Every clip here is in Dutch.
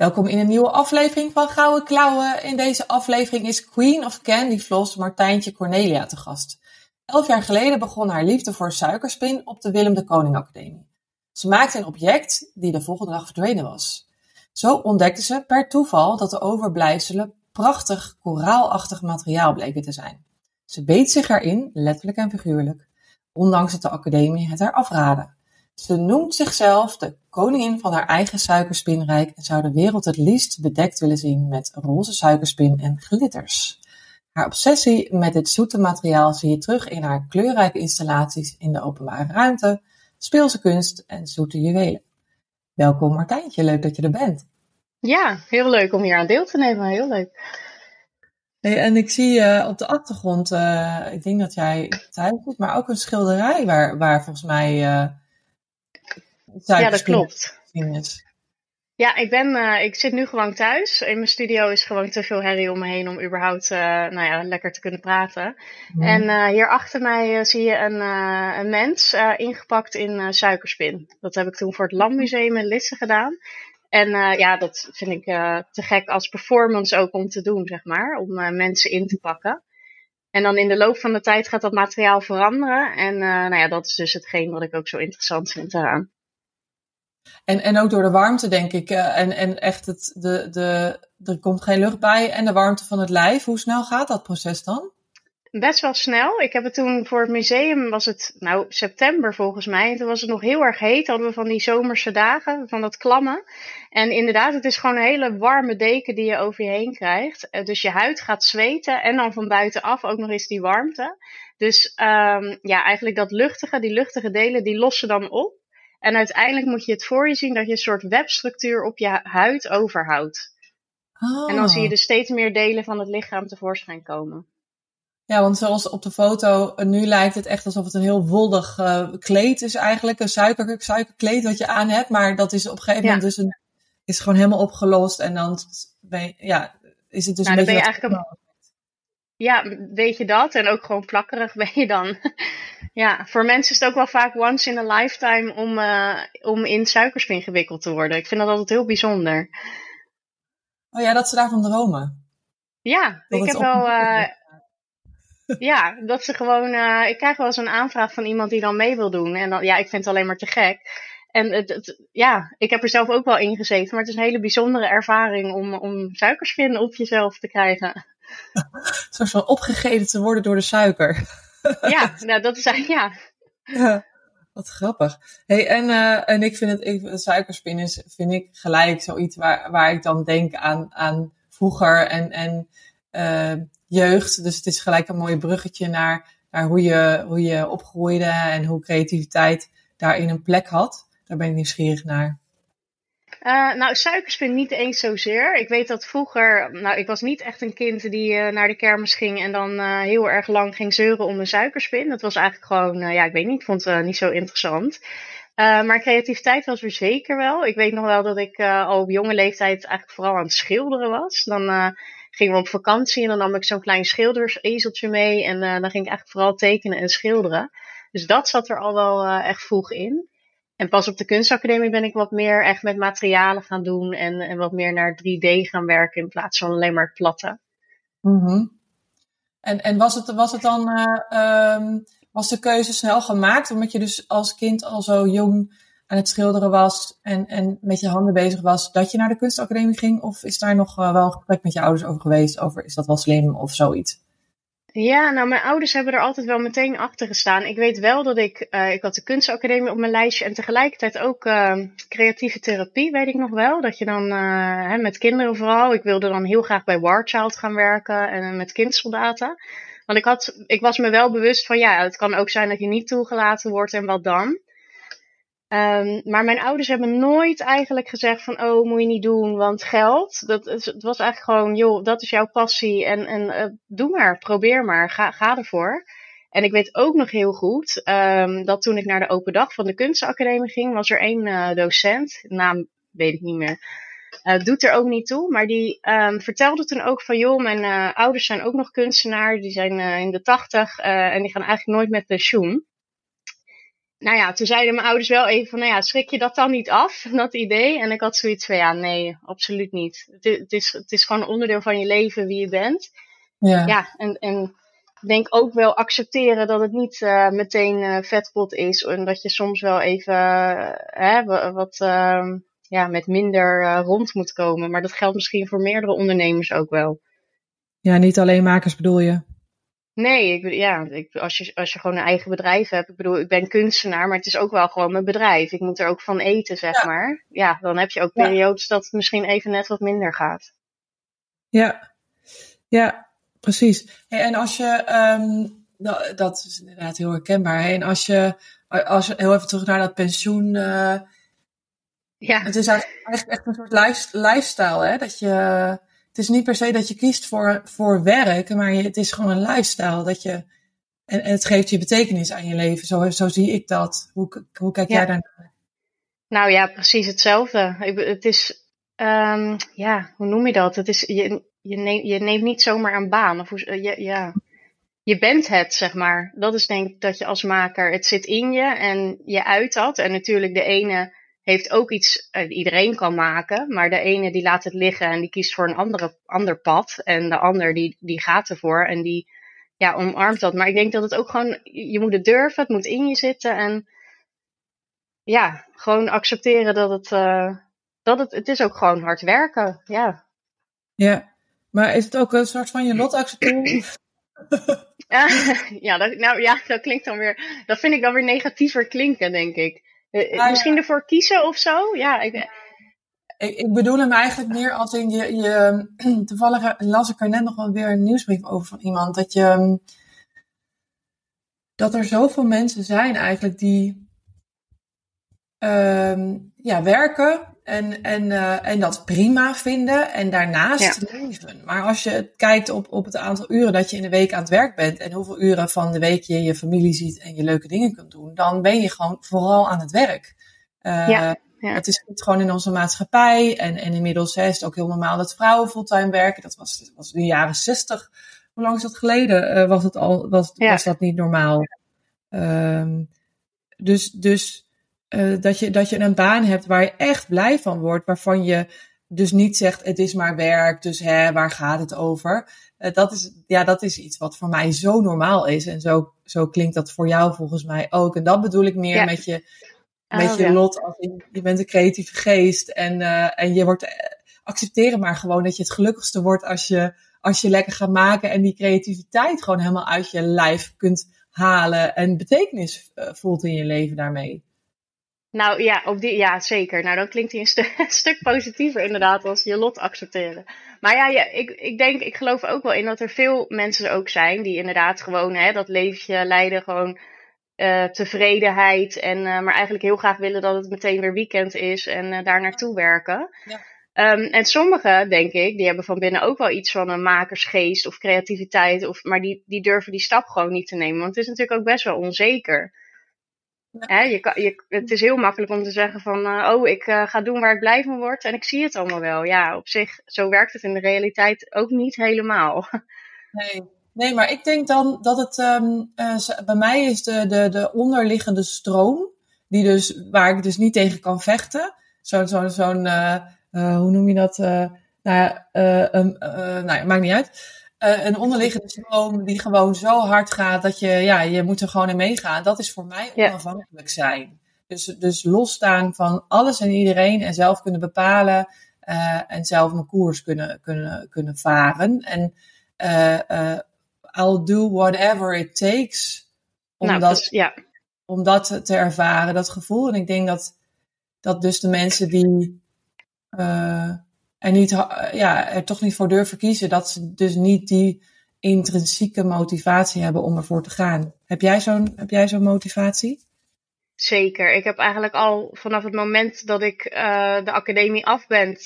Welkom in een nieuwe aflevering van Gouden Klauwen. In deze aflevering is Queen of Candy Floss Martijntje Cornelia te gast. Elf jaar geleden begon haar liefde voor suikerspin op de Willem de Koning Academie. Ze maakte een object die de volgende dag verdwenen was. Zo ontdekte ze per toeval dat de overblijfselen prachtig koraalachtig materiaal bleken te zijn. Ze beet zich erin, letterlijk en figuurlijk, ondanks dat de academie het haar afraadde. Ze noemt zichzelf de koningin van haar eigen suikerspinrijk en zou de wereld het liefst bedekt willen zien met roze suikerspin en glitters. Haar obsessie met dit zoete materiaal zie je terug in haar kleurrijke installaties in de openbare ruimte, speelse kunst en zoete juwelen. Welkom Martijntje, leuk dat je er bent. Ja, heel leuk om hier aan deel te nemen, heel leuk. Hey, en ik zie uh, op de achtergrond, uh, ik denk dat jij thuis maar ook een schilderij waar, waar volgens mij uh, Ja, dat klopt. Is. Ja, ik, ben, uh, ik zit nu gewoon thuis. In mijn studio is gewoon te veel herrie om me heen om überhaupt uh, nou ja, lekker te kunnen praten. Mm. En uh, hier achter mij zie je een, een mens ingepakt in suikerspin. Dat heb ik toen voor het Landmuseum in Lisse gedaan. En ja, dat vind ik te gek als performance ook om te doen, zeg maar. Om mensen in te pakken. En dan in de loop van de tijd gaat dat materiaal veranderen. En nou ja, dat is dus hetgeen wat ik ook zo interessant vind eraan. En, en ook door de warmte, denk ik. Uh, en, en echt, het, de, de, er komt geen lucht bij. En de warmte van het lijf. Hoe snel gaat dat proces dan? Best wel snel. Ik heb het toen voor het museum, was het nou september volgens mij. En toen was het nog heel erg heet. Hadden we van die zomerse dagen, van dat klammen. En inderdaad, het is gewoon een hele warme deken die je over je heen krijgt. Uh, dus je huid gaat zweten. En dan van buitenaf ook nog eens die warmte. Dus um, ja, eigenlijk dat luchtige, die luchtige delen, die lossen dan op. En uiteindelijk moet je het voor je zien dat je een soort webstructuur op je huid overhoudt. Oh. En dan zie je dus steeds meer delen van het lichaam tevoorschijn komen. Ja, want zoals op de foto, eh, nu lijkt het echt alsof het een heel wollig uh, kleed is eigenlijk. Een suiker, suikerkleed wat je aan hebt. Maar dat is op een gegeven moment dus een, is gewoon helemaal opgelost. En dan ben je, ja, is het dus nou, een beetje... Ben je eigenlijk een, ja, weet je dat? En ook gewoon plakkerig ben je dan. ja, voor mensen is het ook wel vaak once in a lifetime om, uh, om in suikerspin gewikkeld te worden. Ik vind dat altijd heel bijzonder. Oh ja, dat ze daarvan dromen. Ja, ik heb wel. Uh, ja, dat ze gewoon. Uh, ik krijg wel eens een aanvraag van iemand die dan mee wil doen. En dan, ja, ik vind het alleen maar te gek. En het, het, ja, ik heb er zelf ook wel in gezeten. Maar het is een hele bijzondere ervaring om, om suikerspin op jezelf te krijgen. Zo van opgegeten te worden door de suiker. ja, nou dat is eigenlijk, ja. ja. Wat grappig. Hey, en, uh, en ik vind het, ik, suikerspin is, vind ik gelijk zoiets waar, waar ik dan denk aan, aan vroeger en, en uh, jeugd. Dus het is gelijk een mooi bruggetje naar, naar hoe, je, hoe je opgroeide en hoe creativiteit daarin een plek had. Daar ben ik nieuwsgierig naar. Uh, nou, suikerspin niet eens zozeer. Ik weet dat vroeger, nou, ik was niet echt een kind die uh, naar de kermis ging en dan uh, heel erg lang ging zeuren om een suikerspin. Dat was eigenlijk gewoon, ja, ik weet niet, vond het niet zo interessant. maar creativiteit was er zeker wel. Ik weet nog wel dat ik al op jonge leeftijd eigenlijk vooral aan het schilderen was. Dan gingen we op vakantie en dan nam ik zo'n klein schildersezeltje mee en dan ging ik eigenlijk vooral tekenen en schilderen. Dus dat zat er al wel echt vroeg in. En pas op de kunstacademie ben ik wat meer echt met materialen gaan doen en, en wat meer naar 3D gaan werken in plaats van alleen maar platte. Mm en, en was het, was het dan, uh, um, was de keuze snel gemaakt omdat je dus als kind al zo jong aan het schilderen was en, en met je handen bezig was, dat je naar de kunstacademie ging? Of is daar nog uh, wel een gesprek met je ouders over geweest, over is dat wel slim of zoiets? Ja, nou, mijn ouders hebben er altijd wel meteen achter gestaan. Ik weet wel dat ik, uh, ik had de kunstacademie op mijn lijstje en tegelijkertijd ook uh, creatieve therapie, weet ik nog wel. Dat je dan uh, hè, met kinderen vooral, ik wilde dan heel graag bij Warchild gaan werken en met kindsoldaten. Want ik, had, ik was me wel bewust van, ja, het kan ook zijn dat je niet toegelaten wordt en wat dan. Ehm, maar mijn ouders hebben nooit eigenlijk gezegd van, oh, moet je niet doen, want geld. Dat het was eigenlijk gewoon, joh, dat is jouw passie en, en uh, doe maar, probeer maar, ga, ga ervoor. En ik weet ook nog heel goed um, dat toen ik naar de open dag van de kunstacademie ging, was er één uh, docent, naam weet ik niet meer, uh, doet er ook niet toe, maar die um, vertelde toen ook van, joh, mijn ouders zijn ook nog kunstenaar, die zijn in de tachtig en die gaan eigenlijk nooit met pensioen nou ja, toen zeiden mijn ouders wel even van, nou ja, schrik je dat dan niet af, dat idee? En ik had zoiets van, ja, nee, absoluut niet. Het, het is, het is gewoon een onderdeel van je leven, wie je bent. Ja, ja en, en denk ook wel accepteren dat het niet uh, meteen uh, vetpot is. En dat je soms wel even uh, hè, wat ja, met minder rond moet komen. Maar dat geldt misschien voor meerdere ondernemers ook wel. Ja, niet alleen makers bedoel je? Nee, ik, ja, ik, als, je, als je gewoon een eigen bedrijf hebt. Ik bedoel, ik ben kunstenaar, maar het is ook wel gewoon mijn bedrijf. Ik moet er ook van eten, zeg maar. Ja, dan heb je ook periodes dat het misschien even net wat minder gaat. Ja, ja precies. en als je, um, dat, dat, is inderdaad heel herkenbaar. En als je, als je heel even terug naar dat pensioen. Uh, ja. Het is eigenlijk echt een soort lifestyle, hè? Dat je het is niet per se dat je kiest voor, voor werk, maar je, het is gewoon een lifestyle. Dat je, en, en het geeft je betekenis aan je leven. Zo, zo zie ik dat. Hoe, hoe kijk jij daarnaar? Nou ja, precies hetzelfde. Het is, um, ja, hoe noem je dat? Het is, je, je, neemt, je neemt niet zomaar een baan. Of hoe, je, ja, je bent het, zeg maar. Dat is denk ik dat je als maker, het zit in je en je uit dat. En natuurlijk de ene heeft ook iets, uh, iedereen kan maken, maar de ene die laat het liggen en die kiest voor een andere, ander pad. En de ander die, die gaat ervoor en die ja, omarmt dat. Maar ik denk dat het ook gewoon, je moet het durven, het moet in je zitten en ja, gewoon accepteren dat het, uh, dat het, het is ook gewoon hard werken, ja. Ja, maar is het ook een soort van je lot accepteren? ja, dat, nou ja, dat klinkt dan weer, dat vind ik dan weer negatiever klinken, denk ik. Uh, misschien ervoor kiezen of zo? Ja, ik, ik, ik, bedoel hem eigenlijk meer als in je, je. Toevallig las ik er net nog wel weer een nieuwsbrief over van iemand. Dat je. Dat er zoveel mensen zijn eigenlijk die. Uh, ja, werken en, en, uh, en dat prima vinden en daarnaast leven. Maar als je kijkt op, op het aantal uren dat je in de week aan het werk bent en hoeveel uren van de week je je familie ziet en je leuke dingen kunt doen, dan ben je gewoon vooral aan het werk. Uh, ja, ja. Het is gewoon in onze maatschappij en, en inmiddels hè, is het ook heel normaal dat vrouwen fulltime werken. Dat was, dat was in de jaren zestig. Hoe lang is dat geleden? Uh, was, het al, was, was dat niet normaal? Um, dus, dus uh, dat, je, dat je een baan hebt waar je echt blij van wordt, waarvan je dus niet zegt het is maar werk, dus hè, waar gaat het over? Uh, dat, is, ja, dat is iets wat voor mij zo normaal is en zo, zo klinkt dat voor jou volgens mij ook. En dat bedoel ik meer ja. met je, met oh, je ja. lot. Als je, je, bent een creatieve geest en, uh, en je wordt, accepteren maar gewoon dat je het gelukkigste wordt als je, als je lekker gaat maken en die creativiteit gewoon helemaal uit je lijf kunt halen en betekenis voelt in je leven daarmee. Nou ja, op die, ja, zeker. Nou, dan klinkt hij een, stu een stuk positiever inderdaad als je lot accepteren. Maar ja, ja ik, ik denk, ik geloof ook wel in dat er veel mensen ook zijn die inderdaad gewoon hè, dat leventje leiden, gewoon uh, tevredenheid. En, uh, maar eigenlijk heel graag willen dat het meteen weer weekend is en uh, daar naartoe werken. Ja. Um, en sommigen, denk ik, die hebben van binnen ook wel iets van een makersgeest of creativiteit. Of, maar die, die durven die stap gewoon niet te nemen. Want het is natuurlijk ook best wel onzeker. Hè, je kan, je, het is heel makkelijk om te zeggen van, uh, oh, ik uh, ga doen waar ik blij van word en ik zie het allemaal wel. Ja, op zich, zo werkt het in de realiteit ook niet helemaal. Nee, nee maar ik denk dan dat het, um, uh, bij mij is de, de, de onderliggende stroom, die dus, waar ik dus niet tegen kan vechten. Zo'n, zo'n, zo'n hoe noem je dat? nou ja, um, nou ja, maakt niet uit uh, een onderliggende stroom die gewoon zo hard gaat dat je, ja, je moet er gewoon in meegaan. Dat is voor mij onafhankelijk zijn. Dus, dus losstaan van alles en iedereen en zelf kunnen bepalen uh, en zelf mijn koers kunnen, kunnen, kunnen varen. En uh, I'll do whatever it takes om, nou, dat, dus, ja. om dat te ervaren, dat gevoel. En ik denk dat, dat dus de mensen die en niet, ja, er toch niet voor durven kiezen. Dat ze dus niet die intrinsieke motivatie hebben om ervoor te gaan. Heb jij zo'n, heb jij zo'n motivatie? Zeker. Ik heb eigenlijk al vanaf het moment dat ik uh, de academie af ben,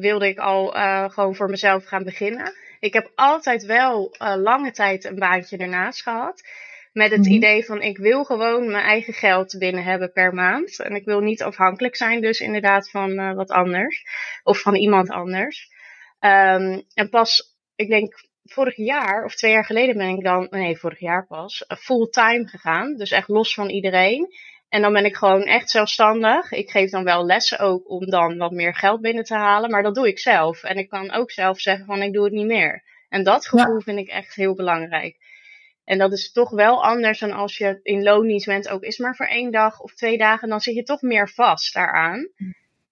wilde ik al uh, gewoon voor mezelf gaan beginnen. Ik heb altijd wel lange tijd een baantje ernaast gehad. Met het mm -hmm. idee van ik wil gewoon mijn eigen geld binnen hebben per maand. En ik wil niet afhankelijk zijn dus inderdaad van wat anders. Of van iemand anders. Um, en pas, ik denk vorig jaar of twee jaar geleden ben ik dan, nee vorig jaar pas, fulltime gegaan. Dus echt los van iedereen. En dan ben ik gewoon echt zelfstandig. Ik geef dan wel lessen ook om dan wat meer geld binnen te halen. Maar dat doe ik zelf. En ik kan ook zelf zeggen van ik doe het niet meer. En dat gevoel ja. vind ik echt heel belangrijk. En dat is toch wel anders dan als je in loondienst bent. Ook is maar voor één dag of twee dagen. Dan zit je toch meer vast daaraan.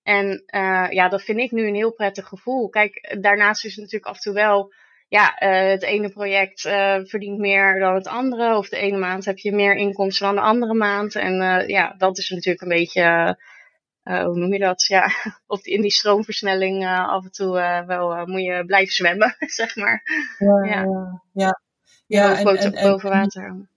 En uh, ja, dat vind ik nu een heel prettig gevoel. Kijk, daarnaast is het natuurlijk af en toe wel ja, uh, het ene project uh, verdient meer dan het andere. Of de ene maand heb je meer inkomsten dan de andere maand. En ja, dat is natuurlijk een beetje, hoe noem je dat? Ja, of in die stroomversnelling af en toe wel moet je blijven zwemmen, zeg maar. Ja, ja. ja. Ja. en, boven, en, boven water.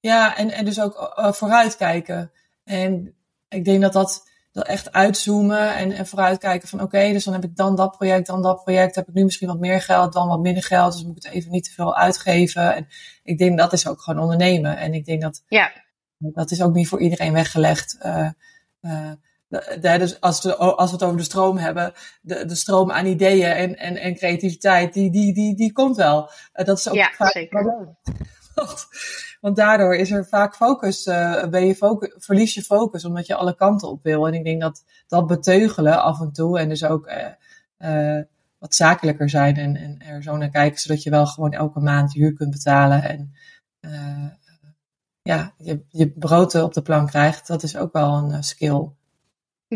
Ja, en, en dus ook vooruitkijken. En ik denk dat dat dat echt uitzoomen en, en vooruitkijken van oké, okay, dus dan heb ik dan dat project, dan dat project. Heb ik nu misschien wat meer geld, dan wat minder geld. Dus moet ik het even niet te veel uitgeven. En ik denk dat is ook gewoon ondernemen. En ik denk dat ja. dat is ook niet voor iedereen weggelegd. Uh, uh, dus als, we, als we het over de stroom hebben, de, de stroom aan ideeën en, en, en creativiteit, die, die, die, die komt wel. Uh, dat is ook ja, vaak zeker. Want daardoor is er vaak focus, uh, ben je focus, verlies je focus omdat je alle kanten op wil. En ik denk dat dat beteugelen af en toe en dus ook uh, uh, wat zakelijker zijn en, en er zo naar kijken, zodat je wel gewoon elke maand huur kunt betalen en ja, je, je brood op de plank krijgt, dat is ook wel een skill.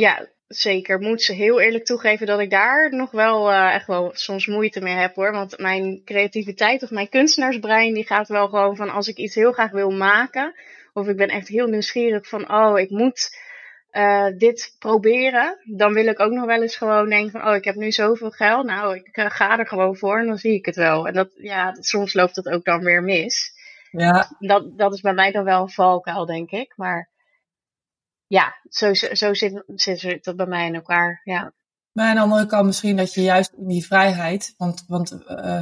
Ja, Zeker. Moet ze heel eerlijk toegeven dat ik daar nog wel uh, echt wel soms moeite mee heb hoor. Want mijn creativiteit of mijn kunstenaarsbrein die gaat wel gewoon van als ik iets heel graag wil maken. Of ik ben echt heel nieuwsgierig van oh ik moet uh, dit proberen. Dan wil ik ook nog wel eens gewoon denken van oh ik heb nu zoveel geld. Nou ik uh, ga er gewoon voor en dan zie ik het wel. En dat ja soms loopt dat ook dan weer mis. Ja. Dat, dat is bij mij dan wel een valkuil denk ik. Maar ja, zo, zo zit, zit dat bij mij in elkaar. Ja. Maar aan de andere kant misschien dat je juist in die vrijheid, want, want uh,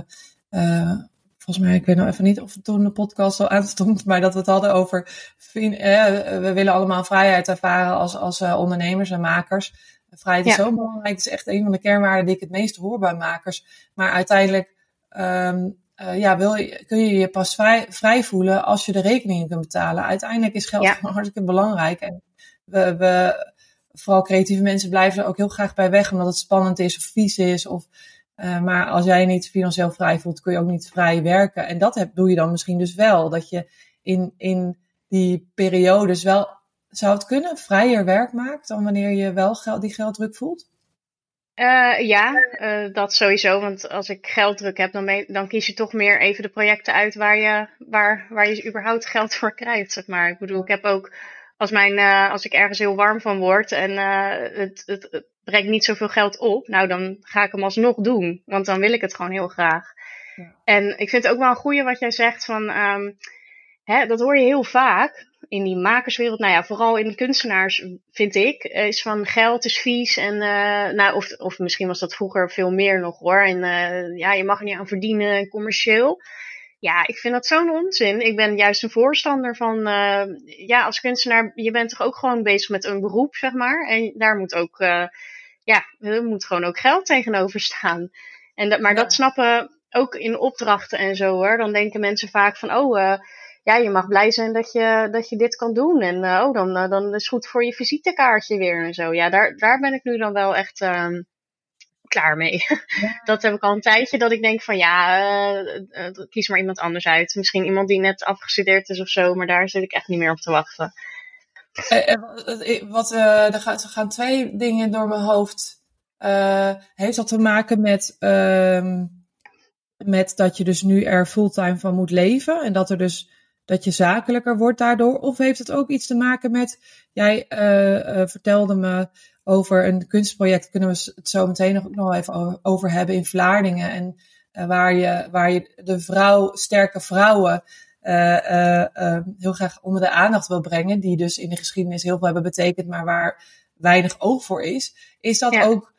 uh, volgens mij, ik weet nog even niet of het toen de podcast al aanstond, maar dat we het hadden over, we willen allemaal vrijheid ervaren als, als uh, ondernemers en makers. Vrijheid is ja. zo belangrijk, het is echt een van de kernwaarden die ik het meest hoor bij makers. Maar uiteindelijk um, uh, ja, wil je, kun je je pas vrij, vrij voelen als je de rekeningen kunt betalen. Uiteindelijk is geld ja. hartstikke belangrijk. En we, vooral creatieve mensen blijven er ook heel graag bij weg, omdat het spannend is of vies is. Of, uh, maar als jij niet financieel vrij voelt, kun je ook niet vrij werken. En dat heb, doe je dan misschien dus wel. Dat je in, in die periodes wel, zou het kunnen, vrijer werk maakt dan wanneer je wel geld, die gelddruk voelt? Uh, ja, uh, dat sowieso. Want als ik gelddruk heb, dan, dan kies je toch meer even de projecten uit waar je, waar, waar je überhaupt geld voor krijgt, zeg maar. Ik bedoel, ik heb ook als, mijn, uh, als ik ergens heel warm van word en uh, het, het, het brengt niet zoveel geld op, nou dan ga ik hem alsnog doen. Want dan wil ik het gewoon heel graag. Ja. En ik vind het ook wel een goeie wat jij zegt van, um, hè, dat hoor je heel vaak in die makerswereld. Nou ja, vooral in de kunstenaars vind ik, is van geld is vies. En, uh, nou, of, of misschien was dat vroeger veel meer nog hoor. En ja, je mag er niet aan verdienen, commercieel. Ja, ik vind dat zo'n onzin. Ik ben juist een voorstander van, uh, ja, als kunstenaar, je bent toch ook gewoon bezig met een beroep, zeg maar. En daar moet ook, uh, ja, er moet gewoon ook geld tegenover staan. En dat, maar ja. dat snappen ook in opdrachten en zo hoor. Dan denken mensen vaak van, oh, uh, ja, je mag blij zijn dat je, dat je dit kan doen. En oh, dan, dan is het goed voor je visitekaartje weer en zo. Ja, daar, daar ben ik nu dan wel echt ehm, klaar mee. Ja. Dat heb ik al een tijdje dat ik denk van ja, uh, uh, kies maar iemand anders uit. Misschien iemand die net afgestudeerd is of zo, maar daar zit ik echt niet meer op te wachten. Uh, wat, er, gaan, er gaan twee dingen door mijn hoofd. heeft dat te maken met, ehm, met dat je dus nu er fulltime van moet leven en dat er dus dat je zakelijker wordt daardoor? Of heeft het ook iets te maken met, jij vertelde me over een kunstproject kunnen we het zo meteen nog, nog even over hebben in Vlaardingen. En uh, waar, je, waar je de vrouw, sterke vrouwen heel graag onder de aandacht wil brengen, die dus in de geschiedenis heel veel hebben betekend, maar waar weinig oog voor is. Is dat ook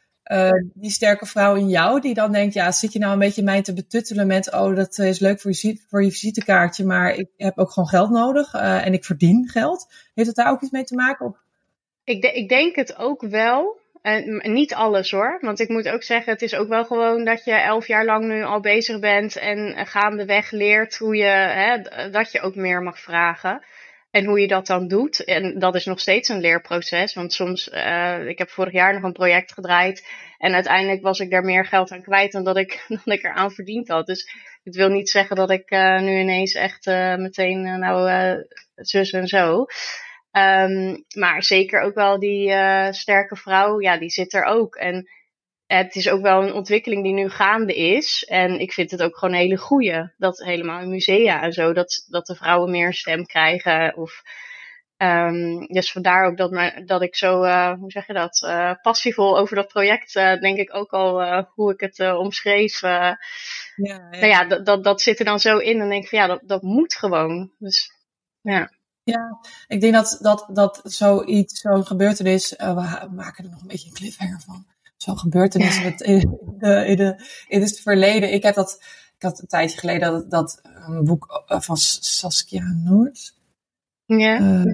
die sterke vrouw in jou die dan denkt, ja, zit je nou een beetje mij te betuttelen met, oh, dat is leuk voor je, voor je visitekaartje, maar ik heb ook gewoon geld nodig en ik verdien geld. Heeft het daar ook iets mee te maken? Ik, ik denk het ook wel. En niet alles hoor. Want ik moet ook zeggen, het is ook wel gewoon dat je elf jaar lang nu al bezig bent en gaandeweg leert hoe je, hè, dat je ook meer mag vragen. En hoe je dat dan doet. En dat is nog steeds een leerproces. Want soms, uh, ik heb vorig jaar nog een project gedraaid. En uiteindelijk was ik daar meer geld aan kwijt dan dat ik, dan ik eraan verdiend had. Dus het wil niet zeggen dat ik uh, nu ineens echt uh, meteen, nou, zus en zo. Um, maar zeker ook wel die sterke vrouw, ja, die zit er ook. En het is ook wel een ontwikkeling die nu gaande is. En ik vind het ook gewoon een hele goeie. Dat helemaal in musea en zo, dat, dat de vrouwen meer stem krijgen. Of, um, dus vandaar ook dat, dat ik zo, uh, hoe zeg je dat, uh, passievol over dat project, uh, denk ik ook al hoe ik het omschreef. ja, ja. Nou ja, dat, dat, dat zit er dan zo in. En denk ik van ja, dat, dat moet gewoon. Dus ja. Ja, ik denk dat, dat, dat zoiets, zo'n gebeurtenis, we maken er nog een beetje een cliffhanger van. Zo'n gebeurtenis in, in, de, in, de, in het verleden. Ik heb dat, ik had een tijdje geleden dat, dat een boek eh, van Saskia Noors. Ja. Uh,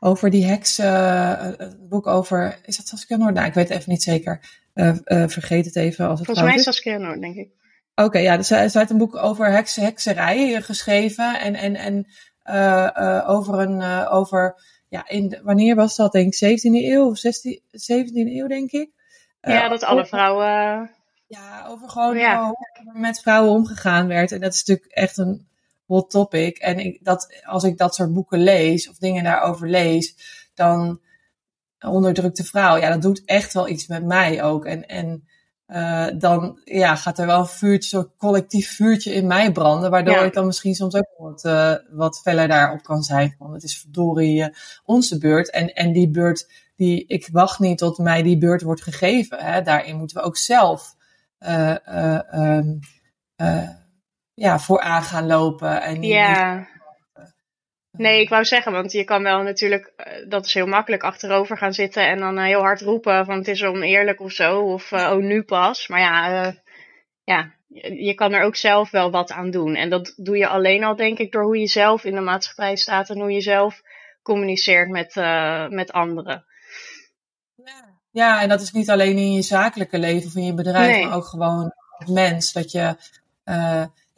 over die heks, uh, een boek over, is dat Saskia Noord? Nou, ik weet het even niet zeker. vergeet het even als het Volgens mij is Saskia Noord, denk ik. Oké, ja, dus zij, zij heeft een boek over heks, hekserij geschreven. En, en, en over een, over, ja, in, wanneer was dat denk ik, 17e eeuw of 16, 17e eeuw denk ik. Ja, dat alle vrouwen... Ja, over gewoon ja. hoe met vrouwen omgegaan werd. En dat is natuurlijk echt een hot topic. En ik, dat, als ik dat soort boeken lees, of dingen daarover lees, dan onderdrukte vrouw, ja, dat doet echt wel iets met mij ook. En, en uh, dan ja, gaat er wel een vuurtje, collectief vuurtje in mij branden. Waardoor ja. ik dan misschien soms ook wat, uh, wat feller daarop kan zijn. Van het is verdorie uh, onze beurt. En, en die beurt, die, ik wacht niet tot mij die beurt wordt gegeven. Hè. Daarin moeten we ook zelf um, ja, vooraan gaan lopen. En ja. Nee, ik wou zeggen, want je kan wel natuurlijk, uh, dat is heel makkelijk, achterover gaan zitten en dan uh, heel hard roepen van het is oneerlijk of zo, of uh, oh nu pas. Maar ja, ja, je kan er ook zelf wel wat aan doen. En dat doe je alleen al, denk ik, door hoe je zelf in de maatschappij staat en hoe je zelf communiceert met, met anderen. Ja. ja, en dat is niet alleen in je zakelijke leven of in je bedrijf, nee. maar ook gewoon als mens. Dat je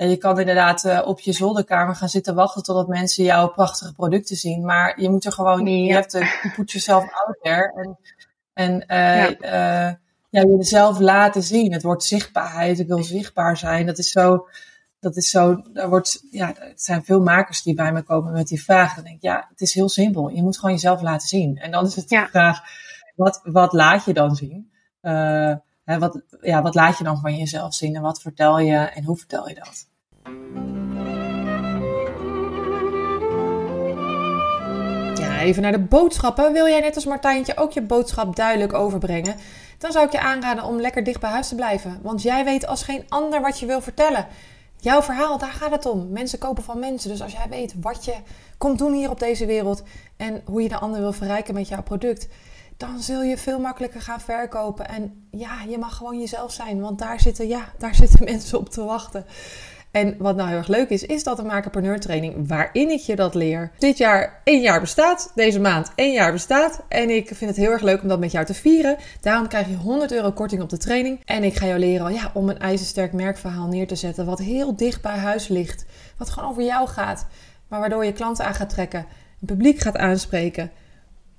en je kan inderdaad uh, op je zolderkamer gaan zitten wachten totdat mensen jouw prachtige producten zien. Maar je moet er gewoon, ja. je hebt te put jezelf out there. En, en uh, ja. Uh, ja, jezelf laten zien. Het wordt zichtbaarheid. Ik wil zichtbaar zijn. Dat is zo, dat is zo, daar wordt, ja, het zijn veel makers die bij me komen met die vraag. Dan denk ik, ja, het is heel simpel. Je moet gewoon jezelf laten zien. En dan is het ja. de vraag, wat, wat laat je dan zien? Hè, wat, ja, wat laat je dan van jezelf zien en wat vertel je en hoe vertel je dat? Even naar de boodschappen. Wil jij net als Martijntje ook je boodschap duidelijk overbrengen? Dan zou ik je aanraden om lekker dicht bij huis te blijven. Want jij weet als geen ander wat je wil vertellen. Jouw verhaal, daar gaat het om. Mensen kopen van mensen. Dus als jij weet wat je komt doen hier op deze wereld en hoe je de ander wil verrijken met jouw product, dan zul je veel makkelijker gaan verkopen. En ja, je mag gewoon jezelf zijn, want daar zitten, ja, daar zitten mensen op te wachten. En wat nou heel erg leuk is, is dat de Makerpreneur training waarin ik je dat leer. Dit jaar één jaar bestaat, deze maand één jaar bestaat. En ik vind het heel erg leuk om dat met jou te vieren. Daarom krijg je 100 euro korting op de training. En ik ga jou leren ja, om een ijzersterk merkverhaal neer te zetten wat heel dicht bij huis ligt. Wat gewoon over jou gaat, maar waardoor je klanten aan gaat trekken, een publiek gaat aanspreken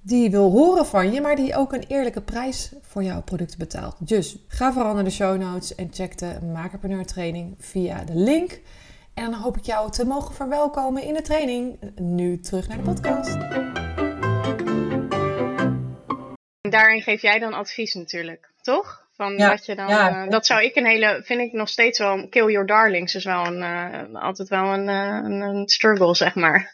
die wil horen van je, maar die ook een eerlijke prijs voor jouw product betaalt. Dus ga vooral naar de show notes en check de Makerpreneur training via de link. En dan hoop ik jou te mogen verwelkomen in de training. Nu terug naar de podcast. Daarin geef jij dan advies natuurlijk, toch? Van ja, wat je dan, ja. uh, dat zou ik een hele, vind ik nog steeds wel, kill your darlings is wel een, uh, altijd wel een, uh, een, een struggle, zeg maar.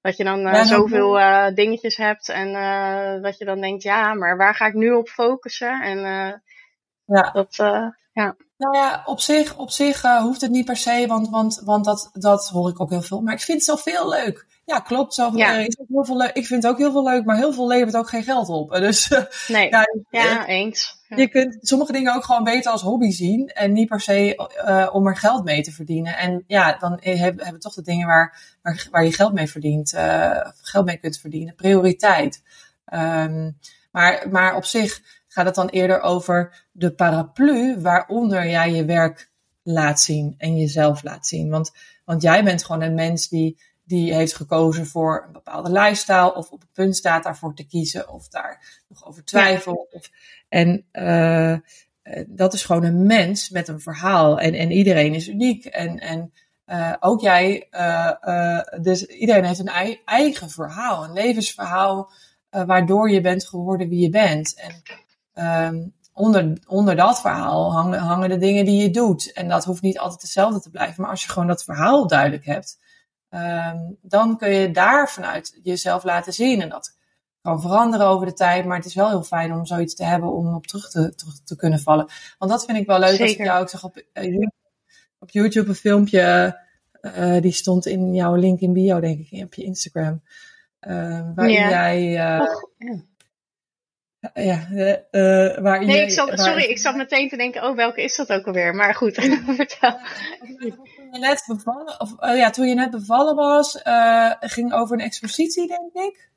Dat je dan uh, ja, zoveel uh, dingetjes hebt en uh, dat je dan denkt, ja, maar waar ga ik nu op focussen? En ja. dat, ja. Nou ja, op zich, op zich hoeft het niet per se, want, want, want dat, dat hoor ik ook heel veel. Maar ik vind het zoveel leuk. Ja, klopt. Zo, ja. Uh, heel veel leuk. Ik vind het ook heel veel leuk, maar heel veel levert ook geen geld op. Dus, nee, ja, ja eens. Ja. Je kunt sommige dingen ook gewoon beter als hobby zien en niet per se uh, om er geld mee te verdienen. En ja, dan hebben we toch de dingen waar, waar, waar je geld mee verdient, geld mee kunt verdienen. Prioriteit. Um, maar, maar op zich gaat het dan eerder over de paraplu waaronder jij je werk laat zien en jezelf laat zien. Want, want jij bent gewoon een mens die, die heeft gekozen voor een bepaalde lifestyle of op het punt staat daarvoor te kiezen of daar nog over twijfelt. En uh, dat is gewoon een mens met een verhaal en, en iedereen is uniek. En, en uh, ook jij, uh, dus iedereen heeft een eigen verhaal, een levensverhaal. waardoor je bent geworden wie je bent. En um, onder, onder dat verhaal hangen, hangen de dingen die je doet. En dat hoeft niet altijd hetzelfde te blijven. Maar als je gewoon dat verhaal duidelijk hebt, um, dan kun je daar vanuit jezelf laten zien. En dat kan veranderen over de tijd. Maar het is wel heel fijn om zoiets te hebben om op terug te, terug te kunnen vallen. Want dat vind ik wel leuk. Zeker. Als ik jou ook zag op, uh, op YouTube een filmpje. Uh, die stond in jouw link in bio, denk ik, op je Instagram. Uh, waarin ja. jij. Och, ja ja, uh, waar nee, ik zat, sorry, ik zat meteen te denken, oh, welke is dat ook alweer? Maar goed, vertel. Toen je net bevallen, of, uh, ja, toen je net bevallen was, uh, ging over een expositie, denk ik.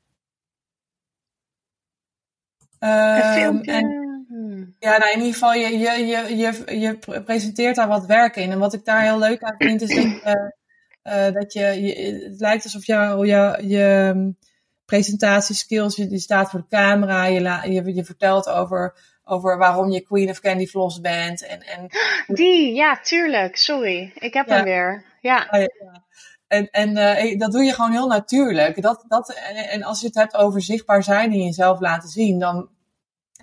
Um, en, hmm. Ja, nou in ieder geval, je, je, je, je, je presenteert daar wat werk in. En wat ik daar heel leuk aan vind, is dat, je, dat je, je, het lijkt alsof jou, je, je presentatieskills. Je, je staat voor de camera, je, la, je, je vertelt over, over waarom je Queen of Candy Floss bent. En, en... Die, ja, tuurlijk. Sorry, ik heb hem weer. Ja. Oh, ja. En, en uh, dat doe je gewoon heel natuurlijk. Dat, dat, en, en als je het hebt over zichtbaar zijn en jezelf laten zien, dan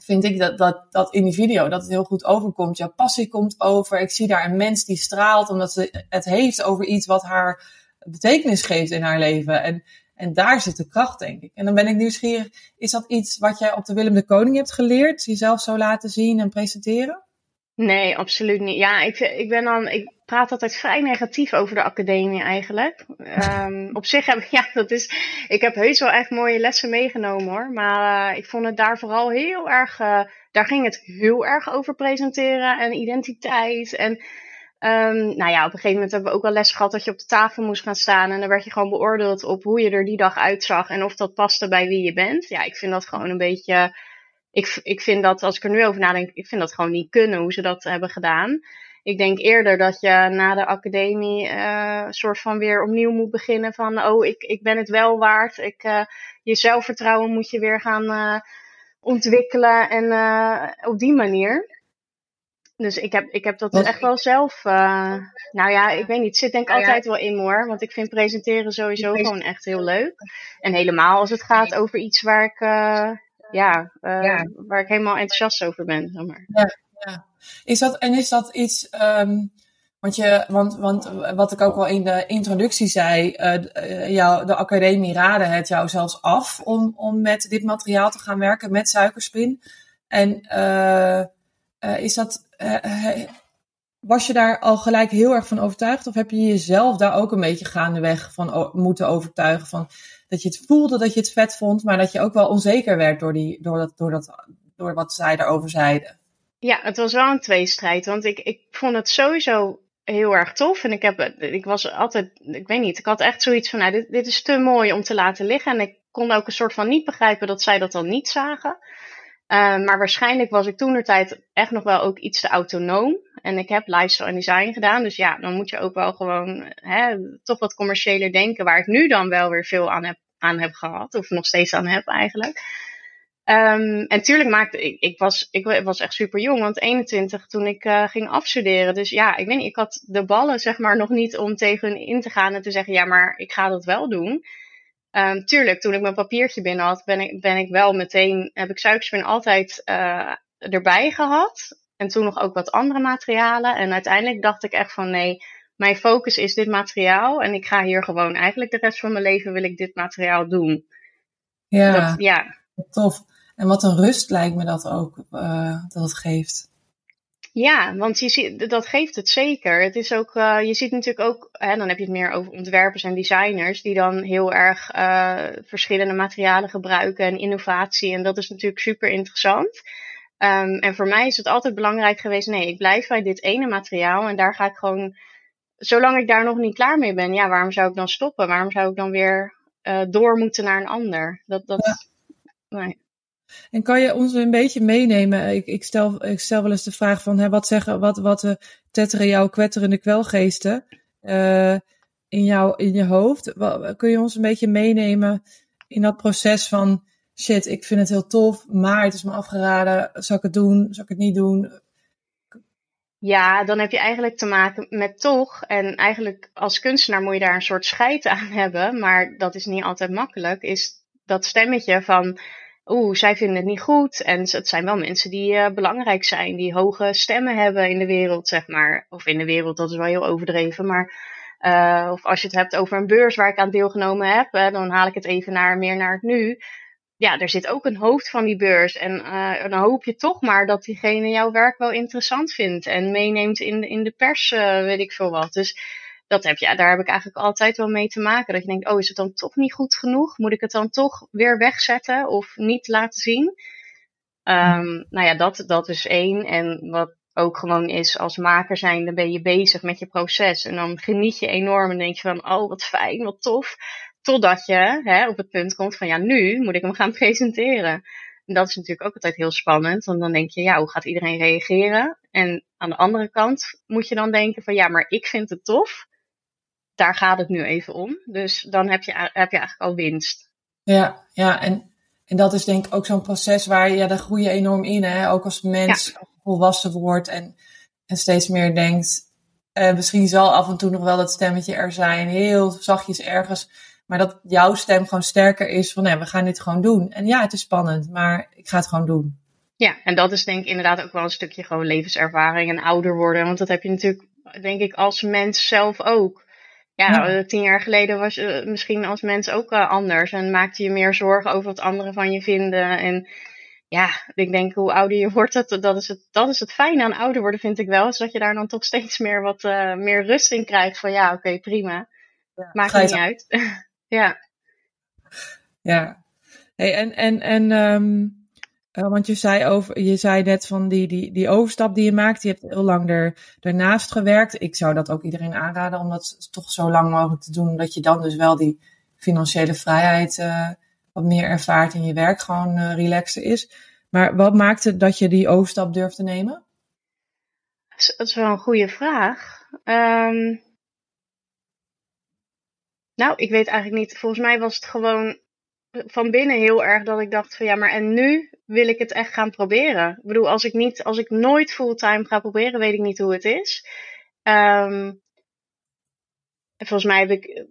vind ik dat, dat, dat in die video dat het heel goed overkomt. Jouw passie komt over. Ik zie daar een mens die straalt omdat ze het heeft over iets wat haar betekenis geeft in haar leven. En en daar zit de kracht, denk ik. En dan ben ik nieuwsgierig, is dat iets wat jij op de Willem de Koning hebt geleerd? Jezelf zo laten zien en presenteren? Nee, absoluut niet. Ja, ik, ik ben dan, ik praat altijd vrij negatief over de academie eigenlijk. Um, op zich heb ik, ja, dat is, ik heb heus wel echt mooie lessen meegenomen hoor. Maar uh, ik vond het daar vooral heel erg, uh, daar ging het heel erg over presenteren en identiteit en Um, nou ja, op een gegeven moment hebben we ook wel les gehad dat je op de tafel moest gaan staan. En dan werd je gewoon beoordeeld op hoe je er die dag uitzag en of dat paste bij wie je bent. Ja, ik vind dat gewoon een beetje. Ik, ik vind dat, als ik er nu over nadenk, ik vind dat gewoon niet kunnen hoe ze dat hebben gedaan. Ik denk eerder dat je na de academie uh, soort van weer opnieuw moet beginnen van, oh, ik, ik ben het wel waard. Ik, uh, je zelfvertrouwen moet je weer gaan uh, ontwikkelen en op die manier. Dus ik heb, ik heb dat Wat? echt wel zelf. Uh, nou ja, ik weet niet. Het zit denk ik nou altijd wel in hoor. Want ik vind presenteren sowieso gewoon echt heel leuk. En helemaal als het gaat over iets waar ik, uh, ja, uh, ja, waar ik helemaal enthousiast over ben. Zeg maar. ja, ja. Is dat, en is dat iets. Um, want, je, want, want wat ik ook al in de introductie zei, uh, jou, de academie raadde het jou zelfs af om, om met dit materiaal te gaan werken, met suikerspin. En is dat, uh, was je daar al gelijk heel erg van overtuigd? Of heb je jezelf daar ook een beetje gaandeweg van moeten overtuigen? Van, dat je het voelde dat je het vet vond, maar dat je ook wel onzeker werd door, die, door, dat, door, dat, door wat zij daarover zeiden? Ja, het was wel een tweestrijd. Want ik, ik vond het sowieso heel erg tof. En ik, heb, ik was altijd, ik weet niet, ik had echt zoiets van, nou, dit, dit is te mooi om te laten liggen. En ik kon ook een soort van niet begrijpen dat zij dat dan niet zagen. Uh, maar waarschijnlijk was ik toen de tijd echt nog wel ook iets te autonoom. En ik heb lifestyle en design gedaan. Dus ja, dan moet je ook wel gewoon hè, toch wat commerciëler denken. Waar ik nu dan wel weer veel aan heb, aan heb gehad. Of nog steeds aan heb eigenlijk. Um, en tuurlijk maakte ik, ik was, ik was echt super jong, want 21 toen ik uh, ging afstuderen. Dus ja, ik weet niet, ik had de ballen zeg maar nog niet om tegen hun in te gaan en te zeggen, ja, maar ik ga dat wel doen. Um, tuurlijk, toen ik mijn papiertje binnen had, ben ik, ben ik wel meteen, heb ik suikerspin altijd uh, erbij gehad. En toen nog ook wat andere materialen. En uiteindelijk dacht ik echt van nee, mijn focus is dit materiaal. En ik ga hier gewoon eigenlijk de rest van mijn leven wil ik dit materiaal doen. Ja, dat, ja. tof. En wat een rust lijkt me dat ook, uh, dat het geeft. Ja, want je ziet, dat geeft het zeker. Het is ook, uh, je ziet natuurlijk ook, hè, dan heb je het meer over ontwerpers en designers, die dan heel erg uh, verschillende materialen gebruiken en innovatie. En dat is natuurlijk super interessant. Um, en voor mij is het altijd belangrijk geweest, nee, ik blijf bij dit ene materiaal en daar ga ik gewoon, zolang ik daar nog niet klaar mee ben, ja, waarom zou ik dan stoppen? Waarom zou ik dan weer uh, door moeten naar een ander? Dat, dat, ja. nee. En kan je ons een beetje meenemen? Ik, ik, stel, ik stel wel eens de vraag van, hè, wat zeggen, wat, wat uh, tetteren jouw kwetterende kwelgeesten uh, in, jou, in je hoofd? Kun je ons een beetje meenemen in dat proces van, shit, ik vind het heel tof, maar het is me afgeraden, zal ik het doen, zal ik het niet doen? Ja, dan heb je eigenlijk te maken met toch. En eigenlijk als kunstenaar moet je daar een soort scheid aan hebben. Maar dat is niet altijd makkelijk. Is dat stemmetje van oeh, zij vinden het niet goed. En het zijn wel mensen die uh, belangrijk zijn, die hoge stemmen hebben in de wereld, zeg maar. Of in de wereld, dat is wel heel overdreven. Maar, uh, of als je het hebt over een beurs waar ik aan deelgenomen heb, hè, dan haal ik het even naar, meer naar het nu. Ja, er zit ook een hoofd van die beurs. En uh, dan hoop je toch maar dat diegene jouw werk wel interessant vindt. En meeneemt in, in de pers, weet ik veel wat. Dus dat heb, ja, daar heb ik eigenlijk altijd wel mee te maken. Dat je denkt, oh, is het dan toch niet goed genoeg? Moet ik het dan toch weer wegzetten of niet laten zien? Um, nou ja, dat, dat is één. En wat ook gewoon is, als maker zijn, dan ben je bezig met je proces. En dan geniet je enorm en denk je van, oh, wat fijn, wat tof. Totdat je hè, op het punt komt van, ja, nu moet ik hem gaan presenteren. En dat is natuurlijk ook altijd heel spannend. Want dan denk je, ja, hoe gaat iedereen reageren? En aan de andere kant moet je dan denken van, ja, maar ik vind het tof daar gaat het nu even om. Dus dan heb je, heb je eigenlijk al winst. Ja, ja en, en dat is denk ik ook zo'n proces waar ja, daar groei je enorm in. Hè? Ook als mens volwassen wordt en, en steeds meer denkt. Eh, misschien zal af en toe nog wel dat stemmetje er zijn, heel zachtjes ergens. Maar dat jouw stem gewoon sterker is van nee, we gaan dit gewoon doen. En ja, het is spannend, maar ik ga het gewoon doen. Ja, en dat is denk ik inderdaad ook wel een stukje gewoon levenservaring en ouder worden. Want dat heb je natuurlijk, denk ik, als mens zelf ook ja, eh, tien jaar geleden was je eh, misschien als mens ook anders. En maakte je meer zorgen over wat anderen van je vinden. En ja, ik denk hoe ouder je wordt, dat, dat, is, het, dat is het fijne aan ouder worden, vind ik wel. Is dat je daar dan toch steeds meer wat meer rust in krijgt. Van ja, oké, prima. Ja, Maakt niet uit. ja. Ja. Hey, en en, en um uh, want je zei, over, je zei net van die, die, die overstap die je maakt, je hebt heel lang er, daarnaast gewerkt. Ik zou dat ook iedereen aanraden om dat toch zo lang mogelijk te doen, dat je dan dus wel die financiële vrijheid uh, wat meer ervaart en je werk gewoon uh, relaxter is. Maar wat maakte dat je die overstap durft te nemen? Dat is wel een goede vraag. Um, nou, ik weet eigenlijk niet. Volgens mij was het gewoon van binnen heel erg dat ik dacht van ja, maar en nu wil ik het echt gaan proberen. Ik bedoel, als ik niet, als ik nooit fulltime ga proberen, weet ik niet hoe het is. Um, volgens mij heb ik.